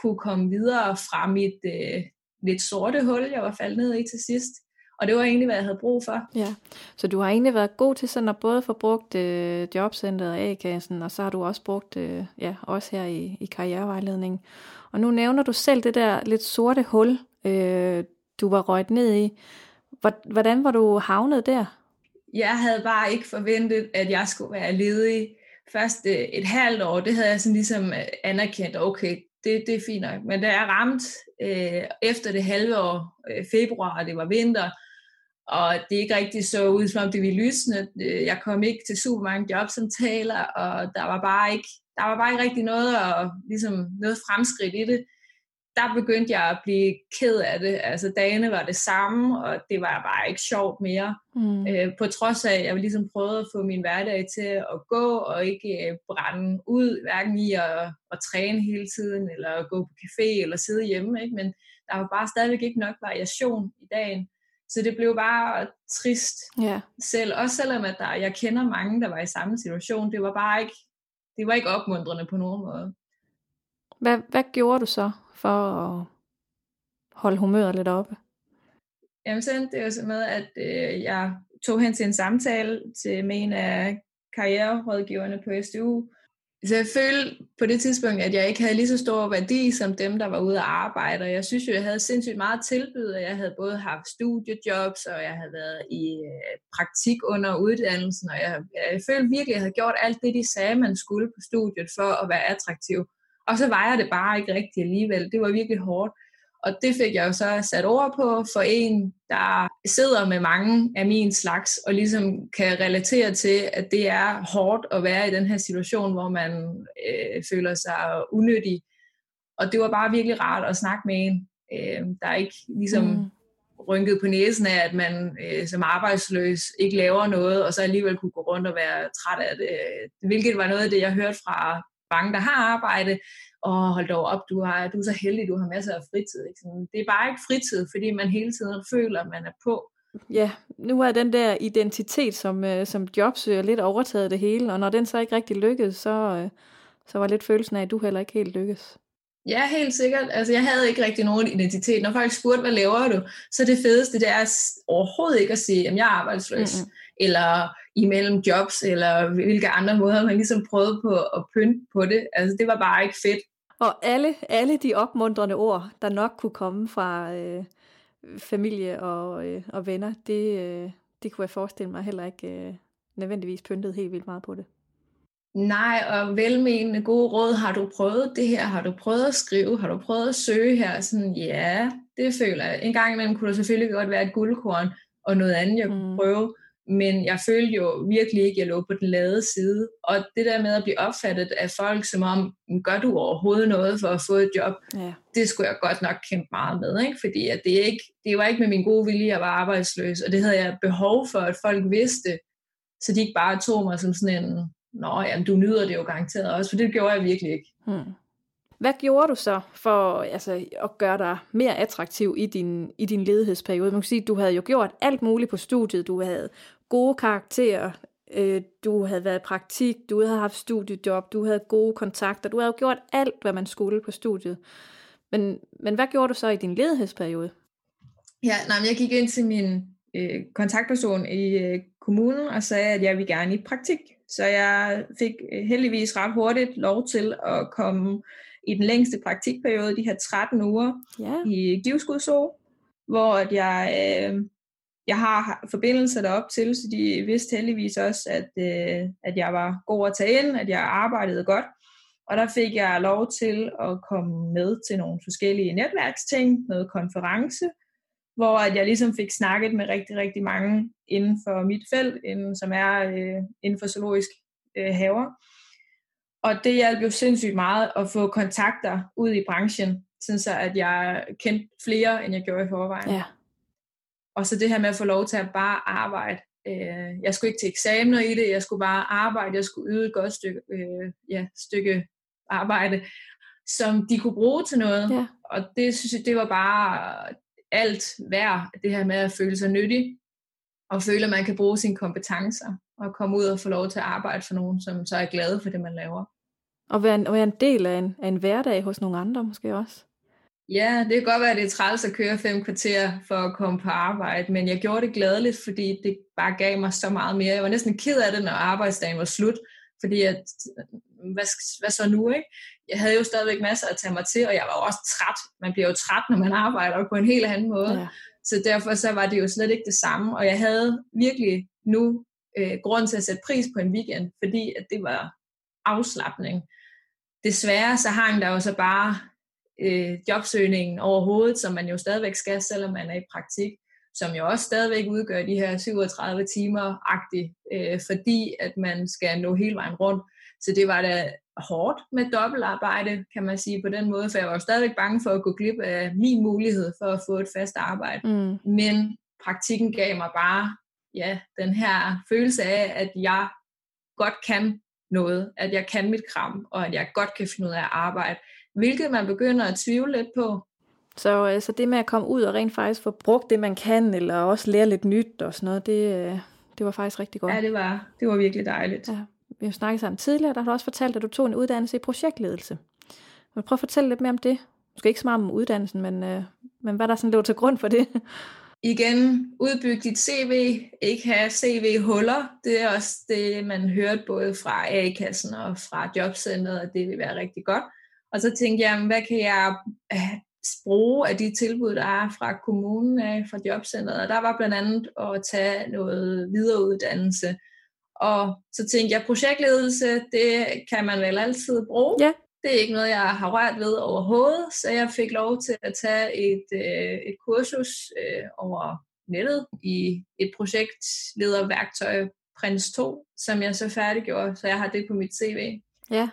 kunne komme videre fra mit øh, lidt sorte hul, jeg var faldet ned i til sidst. Og det var egentlig, hvad jeg havde brug for. Ja, så du har egentlig været god til sådan at både få brugt øh, jobcentret og A-kassen, og så har du også brugt, øh, ja, også her i, i karrierevejledningen. Og nu nævner du selv det der lidt sorte hul, øh, du var røget ned i. Hvordan var du havnet der? Jeg havde bare ikke forventet, at jeg skulle være ledig. Først øh, et halvt år, det havde jeg sådan ligesom øh, anerkendt, okay, det, det er fint nok. Men da jeg ramt øh, efter det halve år, øh, februar, og det var vinter, og det ikke rigtig så ud, som om det ville lysne. Øh, jeg kom ikke til super mange jobsamtaler, og der var bare ikke, der var bare ikke rigtig noget, og, ligesom noget fremskridt i det der begyndte jeg at blive ked af det. Altså dagene var det samme, og det var bare ikke sjovt mere. Mm. Øh, på trods af, at jeg ligesom prøvede at få min hverdag til at gå, og ikke øh, brænde ud, hverken i at, at træne hele tiden, eller at gå på café, eller sidde hjemme. Ikke? Men der var bare stadigvæk ikke nok variation i dagen. Så det blev bare trist yeah. selv. Også selvom at der, jeg kender mange, der var i samme situation. Det var bare ikke, det var ikke opmuntrende på nogen måde. Hvad, hvad gjorde du så? for at holde humøret lidt oppe? Jamen sådan, det er jo så med, at øh, jeg tog hen til en samtale til med en af karriererådgiverne på SDU. Så jeg følte på det tidspunkt, at jeg ikke havde lige så stor værdi som dem, der var ude at arbejde. Og jeg synes jo, jeg havde sindssygt meget tilbud, og jeg havde både haft studiejobs, og jeg havde været i øh, praktik under uddannelsen, og jeg, jeg følte virkelig, at jeg havde gjort alt det, de sagde, man skulle på studiet for at være attraktiv. Og så var jeg det bare ikke rigtigt alligevel. Det var virkelig hårdt. Og det fik jeg jo så sat over på for en, der sidder med mange af min slags, og ligesom kan relatere til, at det er hårdt at være i den her situation, hvor man øh, føler sig unyttig. Og det var bare virkelig rart at snakke med en, øh, der ikke ligesom mm. rynket på næsen af, at man øh, som arbejdsløs ikke laver noget, og så alligevel kunne gå rundt og være træt af det. Hvilket var noget af det, jeg hørte fra mange, der har arbejde, og hold dog op, du, har, du er så heldig, du har masser af fritid. Ikke? Sådan, det er bare ikke fritid, fordi man hele tiden føler, at man er på. Ja, nu er den der identitet som, øh, som jobsøger lidt overtaget det hele, og når den så ikke rigtig lykkedes, så, øh, så var lidt følelsen af, at du heller ikke helt lykkes. Ja, helt sikkert. Altså, jeg havde ikke rigtig nogen identitet. Når folk spurgte, hvad laver du, så det fedeste, det er overhovedet ikke at sige, at jeg er arbejdsløs. Mm-hmm. Eller imellem jobs, eller hvilke andre måder, man ligesom prøvede på at pynte på det. Altså, det var bare ikke fedt. Og alle, alle de opmuntrende ord, der nok kunne komme fra øh, familie og, øh, og venner, det, øh, det kunne jeg forestille mig heller ikke øh, nødvendigvis pyntet helt vildt meget på det. Nej, og velmenende gode råd, har du prøvet det her? Har du prøvet at skrive? Har du prøvet at søge her? Sådan, ja, det føler jeg. En gang imellem kunne det selvfølgelig godt være et guldkorn, og noget andet, jeg kunne mm. prøve men jeg følte jo virkelig ikke, at jeg lå på den lade side. Og det der med at blive opfattet af folk, som om, gør du overhovedet noget for at få et job, ja. det skulle jeg godt nok kæmpe meget med, ikke? fordi at det, ikke, det var ikke med min gode vilje, jeg var arbejdsløs, og det havde jeg behov for, at folk vidste, så de ikke bare tog mig som sådan en, nå, jamen, du nyder det jo garanteret også, for det gjorde jeg virkelig ikke. Hmm. Hvad gjorde du så for altså, at gøre dig mere attraktiv i din, i din ledighedsperiode? Man kan sige, at du havde jo gjort alt muligt på studiet. Du havde gode karakterer, øh, du havde været i praktik, du havde haft studiejob, du havde gode kontakter, du havde gjort alt, hvad man skulle på studiet. Men, men hvad gjorde du så i din ledighedsperiode? Ja, nej, men jeg gik ind til min øh, kontaktperson i øh, kommunen og sagde, at jeg vil gerne i praktik. Så jeg fik øh, heldigvis ret hurtigt lov til at komme i den længste praktikperiode, de her 13 uger ja. i Givskudså, hvor at jeg, øh, jeg har forbindelser derop til, så de vidste heldigvis også, at, øh, at jeg var god at tage ind, at jeg arbejdede godt. Og der fik jeg lov til at komme med til nogle forskellige netværksting, noget konference, hvor at jeg ligesom fik snakket med rigtig, rigtig mange inden for mit felt, inden, som er øh, inden for zoologisk øh, haver. Og det hjalp jo sindssygt meget at få kontakter ud i branchen, sådan så at jeg kendte flere, end jeg gjorde i forvejen. Ja. Og så det her med at få lov til at bare arbejde. Øh, jeg skulle ikke til eksamener i det, jeg skulle bare arbejde, jeg skulle yde et godt stykke, øh, ja, stykke arbejde, som de kunne bruge til noget. Ja. Og det synes jeg, det var bare alt værd, det her med at føle sig nyttig, og føle, at man kan bruge sine kompetencer, og komme ud og få lov til at arbejde for nogen, som så er glade for det, man laver. Og være en, og være en del af en, af en hverdag hos nogle andre måske også. Ja, det kan godt være, at det er træls at køre fem kvarter for at komme på arbejde, men jeg gjorde det glædeligt, fordi det bare gav mig så meget mere. Jeg var næsten ked af det, når arbejdsdagen var slut, fordi at, hvad, hvad så nu, ikke? Jeg havde jo stadigvæk masser at tage mig til, og jeg var også træt. Man bliver jo træt, når man arbejder på en helt anden måde. Ja. Så derfor så var det jo slet ikke det samme, og jeg havde virkelig nu øh, grund til at sætte pris på en weekend, fordi at det var afslappning. Desværre så hang der jo så bare øh, jobsøgningen overhovedet, som man jo stadigvæk skal, selvom man er i praktik, som jo også stadigvæk udgør de her 37 timer-agtigt, øh, fordi at man skal nå hele vejen rundt. Så det var da hårdt med dobbeltarbejde, kan man sige på den måde, for jeg var jo stadigvæk bange for at gå glip af min mulighed for at få et fast arbejde. Mm. Men praktikken gav mig bare ja, den her følelse af, at jeg godt kan noget, at jeg kan mit kram, og at jeg godt kan finde ud af at arbejde, hvilket man begynder at tvivle lidt på. Så altså det med at komme ud og rent faktisk få brugt det, man kan, eller også lære lidt nyt og sådan noget, det, øh, det var faktisk rigtig godt. Ja, det var, det var virkelig dejligt. Ja, vi har snakket sammen tidligere, der har du også fortalt, at du tog en uddannelse i projektledelse. Vil du prøve at fortælle lidt mere om det? Måske ikke så meget om uddannelsen, men, øh, men hvad der sådan lå til grund for det? igen, udbygge dit CV, ikke have CV-huller. Det er også det, man hørte både fra A-kassen og fra jobcentret, at det vil være rigtig godt. Og så tænkte jeg, hvad kan jeg øh, bruge af de tilbud, der er fra kommunen, af, fra jobcentret. Og der var blandt andet at tage noget videreuddannelse. Og så tænkte jeg, projektledelse, det kan man vel altid bruge. Ja. Det er ikke noget, jeg har rørt ved overhovedet, så jeg fik lov til at tage et, øh, et kursus øh, over nettet i et projektlederværktøj Prins 2, som jeg så færdiggjorde, så jeg har det på mit CV. Ja,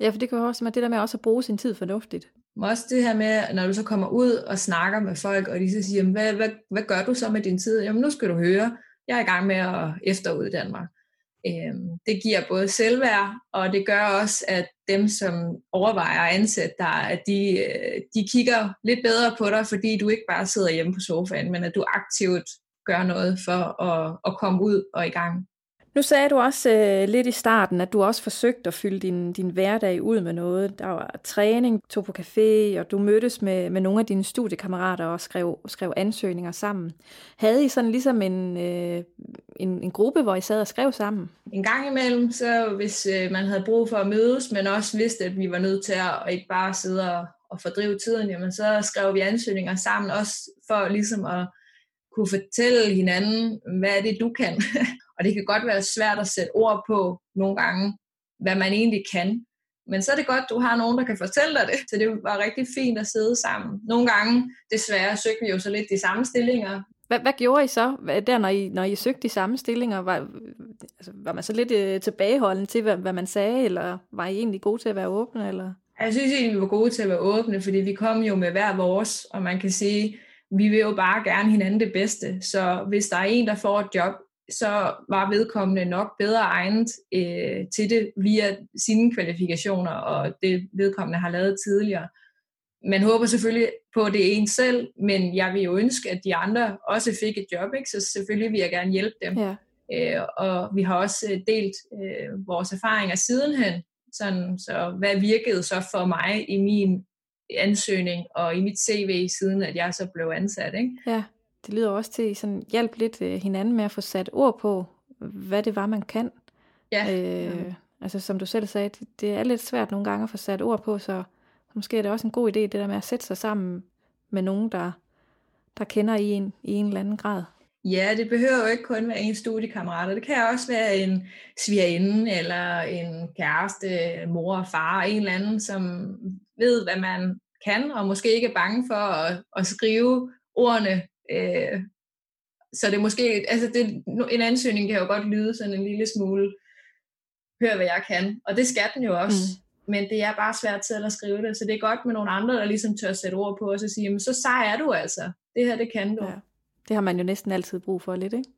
ja for det kan jo også være det der med også at bruge sin tid fornuftigt. Også det her med, når du så kommer ud og snakker med folk, og de så siger, hvad, hvad, hvad gør du så med din tid? Jamen nu skal du høre, jeg er i gang med at efteruddanne mig. Øhm, det giver både selvværd, og det gør også, at dem, som overvejer at ansætte dig, at de, øh, de kigger lidt bedre på dig, fordi du ikke bare sidder hjemme på sofaen, men at du aktivt gør noget for at, at komme ud og i gang. Nu sagde du også øh, lidt i starten, at du også forsøgte at fylde din, din hverdag ud med noget. Der var træning, tog på café, og du mødtes med, med nogle af dine studiekammerater og skrev, skrev ansøgninger sammen. Havde I sådan ligesom en, øh, en, en gruppe, hvor I sad og skrev sammen? En gang imellem, så hvis øh, man havde brug for at mødes, men også vidste, at vi var nødt til at ikke bare sidde og, og fordrive tiden, jamen så skrev vi ansøgninger sammen, også for ligesom at kunne fortælle hinanden, hvad er det, du kan? Og det kan godt være svært at sætte ord på nogle gange, hvad man egentlig kan. Men så er det godt, du har nogen, der kan fortælle dig det. Så det var rigtig fint at sidde sammen. Nogle gange, desværre, søgte vi jo så lidt de samme stillinger. Hvad, hvad gjorde I så, der, når I, når I søgte de samme stillinger? Var, altså, var man så lidt øh, tilbageholden til, hvad, hvad man sagde, eller var I egentlig gode til at være åbne? Eller? Jeg synes egentlig, vi var gode til at være åbne, fordi vi kom jo med hver vores, og man kan sige, vi vil jo bare gerne hinanden det bedste. Så hvis der er en, der får et job, så var vedkommende nok bedre egnet øh, til det via sine kvalifikationer og det vedkommende har lavet tidligere. Man håber selvfølgelig på, det en selv, men jeg vil jo ønske, at de andre også fik et job, ikke? så selvfølgelig vil jeg gerne hjælpe dem. Ja. Øh, og vi har også øh, delt øh, vores erfaringer sidenhen, sådan, så hvad virkede så for mig i min ansøgning og i mit CV, siden at jeg så blev ansat. Ikke? Ja, det lyder også til sådan hjælp lidt øh, hinanden med at få sat ord på, hvad det var, man kan. Ja. Øh, altså som du selv sagde, det, det er lidt svært nogle gange at få sat ord på, så måske er det også en god idé, det der med at sætte sig sammen med nogen, der, der kender i en i en eller anden grad. Ja, det behøver jo ikke kun være en studiekammerat, det kan også være en svigerinde, eller en kæreste, mor og far, en eller anden, som ved, hvad man kan, og måske ikke er bange for at, at skrive ordene. Øh, så det er måske, altså det, en ansøgning kan jo godt lyde sådan en lille smule, hør hvad jeg kan, og det skal den jo også. Mm men det er bare svært selv at skrive det, så det er godt med nogle andre, der ligesom tør sætte ord på, og så sige, jamen så sej er du altså, det her det kan du. Ja. Det har man jo næsten altid brug for lidt, ikke?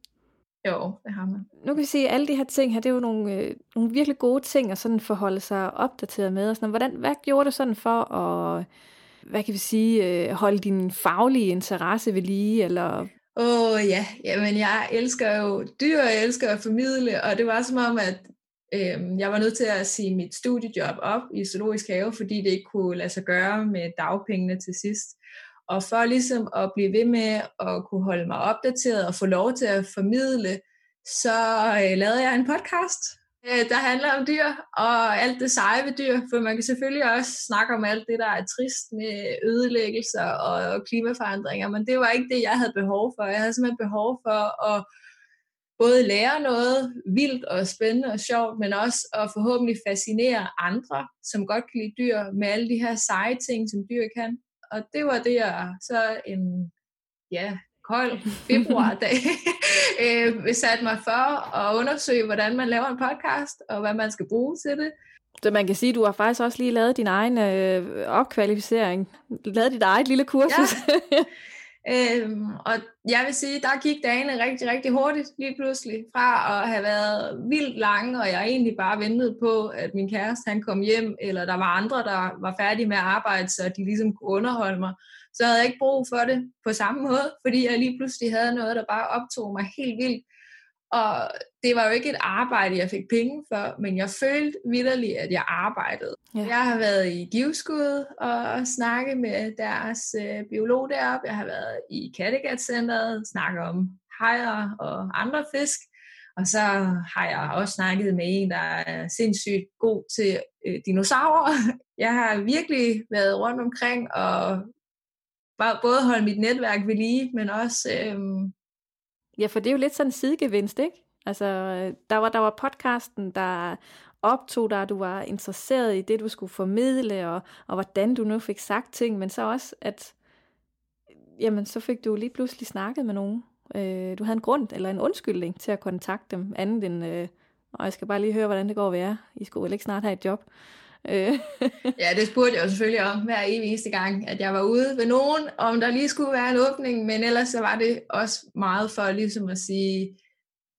Jo, det har man. Nu kan vi sige, at alle de her ting her, det er jo nogle, øh, nogle virkelig gode ting at sådan forholde sig opdateret med. Og sådan. Hvordan, hvad gjorde du sådan for at, hvad kan vi sige, øh, holde din faglige interesse ved lige? Eller? Åh oh, ja, jamen jeg elsker jo dyr, jeg elsker at formidle, og det var som om, at øh, jeg var nødt til at sige mit studiejob op i Zoologisk Have, fordi det ikke kunne lade sig gøre med dagpengene til sidst. Og for ligesom at blive ved med at kunne holde mig opdateret og få lov til at formidle, så øh, lavede jeg en podcast, Øh, der handler om dyr og alt det seje ved dyr. For man kan selvfølgelig også snakke om alt det, der er trist med ødelæggelser og klimaforandringer, men det var ikke det, jeg havde behov for. Jeg havde simpelthen behov for at både lære noget vildt og spændende og sjovt, men også at forhåbentlig fascinere andre, som godt kan lide dyr, med alle de her seje ting, som dyr kan og det var det, jeg så en ja, kold februardag øh, satte mig for at undersøge, hvordan man laver en podcast, og hvad man skal bruge til det. Så man kan sige, at du har faktisk også lige lavet din egen øh, opkvalificering, lavet dit eget lille kursus. Ja. Øhm, og jeg vil sige, der gik dagene rigtig, rigtig hurtigt lige pludselig, fra at have været vildt lange, og jeg egentlig bare ventede på, at min kæreste han kom hjem, eller der var andre, der var færdige med at arbejde, så de ligesom kunne underholde mig. Så havde jeg ikke brug for det på samme måde, fordi jeg lige pludselig havde noget, der bare optog mig helt vildt. Og det var jo ikke et arbejde, jeg fik penge for, men jeg følte vidderligt, at jeg arbejdede. Ja. Jeg har været i Givskud og snakket med deres øh, biolog deroppe. Jeg har været i Kattegat-centeret, snakket om hajer og andre fisk. Og så har jeg også snakket med en, der er sindssygt god til øh, dinosaurer. Jeg har virkelig været rundt omkring og både holde mit netværk ved lige, men også Øhm... Ja, for det er jo lidt sådan en sidegevinst, ikke? Altså, der var, der var podcasten, der optog dig, du var interesseret i det, du skulle formidle, og, og hvordan du nu fik sagt ting, men så også, at jamen, så fik du lige pludselig snakket med nogen. Øh, du havde en grund eller en undskyldning til at kontakte dem, andet end, øh, og jeg skal bare lige høre, hvordan det går at være. I skulle vel ikke snart have et job. Øh. ja, det spurgte jeg jo selvfølgelig om hver eneste gang, at jeg var ude ved nogen, om der lige skulle være en åbning, men ellers så var det også meget for ligesom at sige,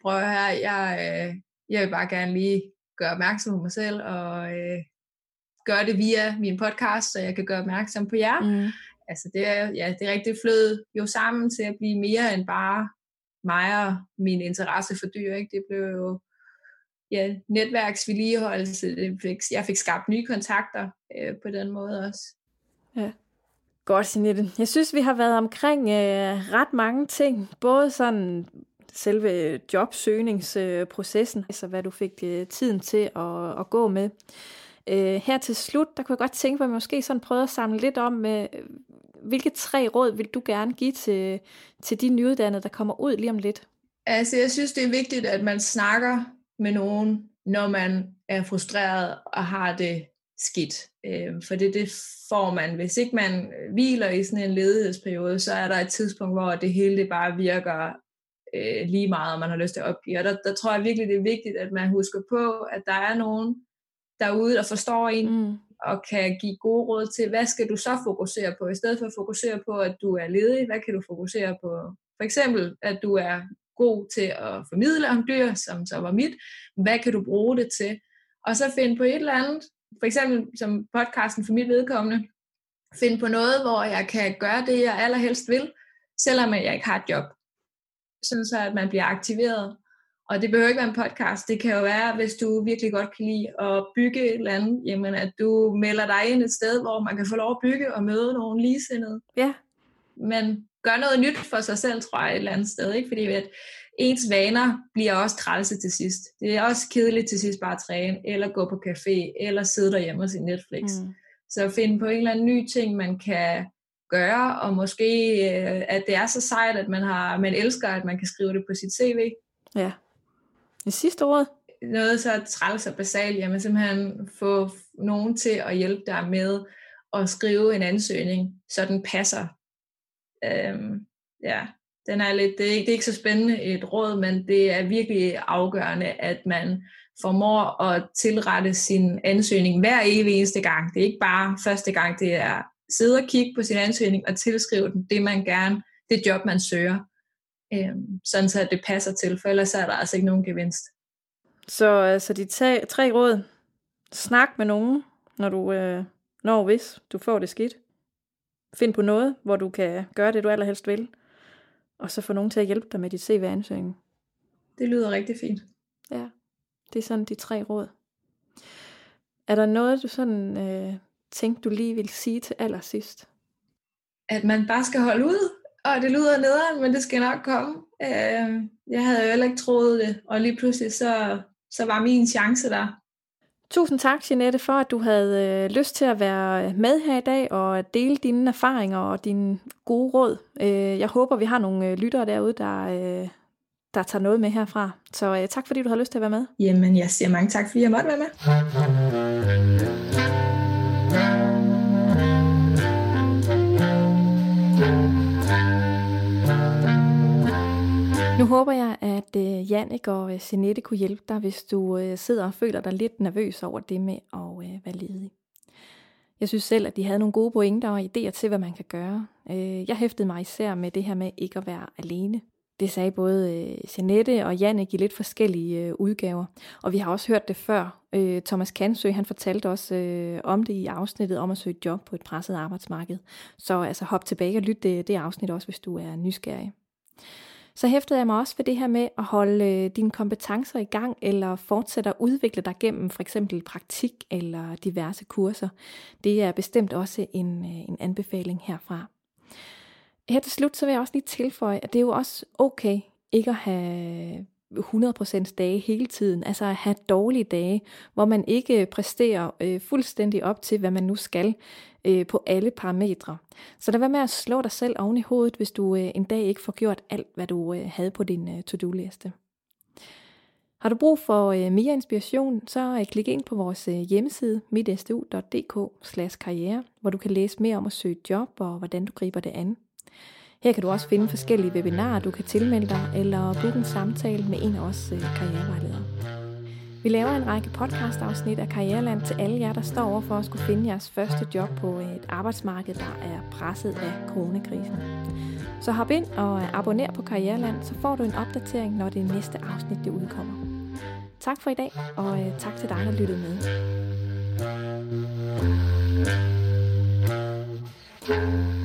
prøv her, jeg, øh, jeg vil bare gerne lige gøre opmærksom på mig selv, og øh, gøre det via min podcast, så jeg kan gøre opmærksom på jer. Mm. Altså det er, ja, det er rigtig flød jo sammen til at blive mere end bare mig og min interesse for dyr. Ikke? Det blev jo ja, netværksvedligeholdelse. Jeg fik skabt nye kontakter øh, på den måde også. Ja. Godt, Signette. Jeg synes, vi har været omkring øh, ret mange ting. Både sådan selve jobsøgningsprocessen, altså hvad du fik øh, tiden til at, at gå med. Øh, her til slut, der kunne jeg godt tænke mig, at måske sådan prøvede at samle lidt om, med, hvilke tre råd vil du gerne give til, til de nyuddannede, der kommer ud lige om lidt? Altså, jeg synes, det er vigtigt, at man snakker med nogen, når man er frustreret og har det skidt. Øh, for det, det får man. Hvis ikke man hviler i sådan en ledighedsperiode, så er der et tidspunkt, hvor det hele det bare virker øh, lige meget, og man har lyst til at opgive. Og der, der tror jeg virkelig, det er vigtigt, at man husker på, at der er nogen derude, der forstår en, mm. og kan give gode råd til, hvad skal du så fokusere på? I stedet for at fokusere på, at du er ledig, hvad kan du fokusere på? For eksempel, at du er god til at formidle om dyr, som så var mit. Hvad kan du bruge det til? Og så finde på et eller andet, for eksempel som podcasten for mit vedkommende, finde på noget, hvor jeg kan gøre det, jeg allerhelst vil, selvom jeg ikke har et job. Sådan så, at man bliver aktiveret. Og det behøver ikke være en podcast. Det kan jo være, hvis du virkelig godt kan lide at bygge et eller andet, jamen at du melder dig ind et sted, hvor man kan få lov at bygge og møde nogle ligesindede. Ja. Men gør noget nyt for sig selv, tror jeg, et eller andet sted. Ikke? Fordi at ens vaner bliver også trælse til sidst. Det er også kedeligt til sidst bare at træne, eller gå på café, eller sidde derhjemme og se Netflix. Mm. Så finde på en eller anden ny ting, man kan gøre, og måske øh, at det er så sejt, at man, har, man elsker, at man kan skrive det på sit CV. Ja. Det sidste ord? Noget så træls og basalt, jamen simpelthen få nogen til at hjælpe dig med at skrive en ansøgning, så den passer. Øhm, ja, den er lidt, det, er, det er ikke så spændende et råd, men det er virkelig afgørende, at man formår at tilrette sin ansøgning hver evig eneste gang. Det er ikke bare første gang, det er sidde og kigge på sin ansøgning og tilskrive den det, man gerne, det job, man søger. Øhm, sådan så det passer til, for ellers er der altså ikke nogen gevinst. Så altså de tre, tre råd. Snak med nogen, når du, øh, når hvis du får det skidt. Find på noget, hvor du kan gøre det, du allerhelst vil. Og så få nogen til at hjælpe dig med dit CV-ansøgning. Det lyder rigtig fint. Ja, det er sådan de tre råd. Er der noget, du sådan øh, tænkte, du lige vil sige til allersidst? At man bare skal holde ud, og det lyder nederen, men det skal nok komme. Øh, jeg havde jo heller ikke troet det, og lige pludselig så, så var min chance der. Tusind tak, Jeanette, for at du havde øh, lyst til at være øh, med her i dag og dele dine erfaringer og dine gode råd. Øh, jeg håber, vi har nogle øh, lyttere derude, der, øh, der tager noget med herfra. Så øh, tak, fordi du har lyst til at være med. Jamen, jeg siger mange tak, fordi jeg måtte være med. Nu håber jeg, at øh, Jannik og øh, Jeanette kunne hjælpe dig, hvis du øh, sidder og føler dig lidt nervøs over det med at øh, være ledig. Jeg synes selv, at de havde nogle gode pointer og idéer til, hvad man kan gøre. Øh, jeg hæftede mig især med det her med ikke at være alene. Det sagde både øh, Jeanette og Jannik i lidt forskellige øh, udgaver. Og vi har også hørt det før. Øh, Thomas Kansø, han fortalte også øh, om det i afsnittet om at søge job på et presset arbejdsmarked. Så altså hop tilbage og lyt det, det afsnit også, hvis du er nysgerrig så hæftede jeg mig også ved det her med at holde øh, dine kompetencer i gang, eller fortsætte at udvikle dig gennem for eksempel praktik eller diverse kurser. Det er bestemt også en, øh, en anbefaling herfra. Her til slut så vil jeg også lige tilføje, at det er jo også okay ikke at have 100% dage hele tiden, altså at have dårlige dage, hvor man ikke præsterer øh, fuldstændig op til, hvad man nu skal øh, på alle parametre. Så der var med at slå dig selv oven i hovedet, hvis du øh, en dag ikke får gjort alt, hvad du øh, havde på din øh, to-do-liste. Har du brug for øh, mere inspiration, så øh, klik ind på vores øh, hjemmeside mitstu.dk/karriere, hvor du kan læse mere om at søge job og hvordan du griber det an. Her kan du også finde forskellige webinarer, du kan tilmelde dig, eller booke en samtale med en af os øh, karrierevejledere. Vi laver en række podcastafsnit af Karriereland til alle jer, der står over for at skulle finde jeres første job på et arbejdsmarked, der er presset af coronakrisen. Så hop ind og abonner på Karriereland, så får du en opdatering, når det næste afsnit det udkommer. Tak for i dag, og øh, tak til dig, der lyttede med. thank you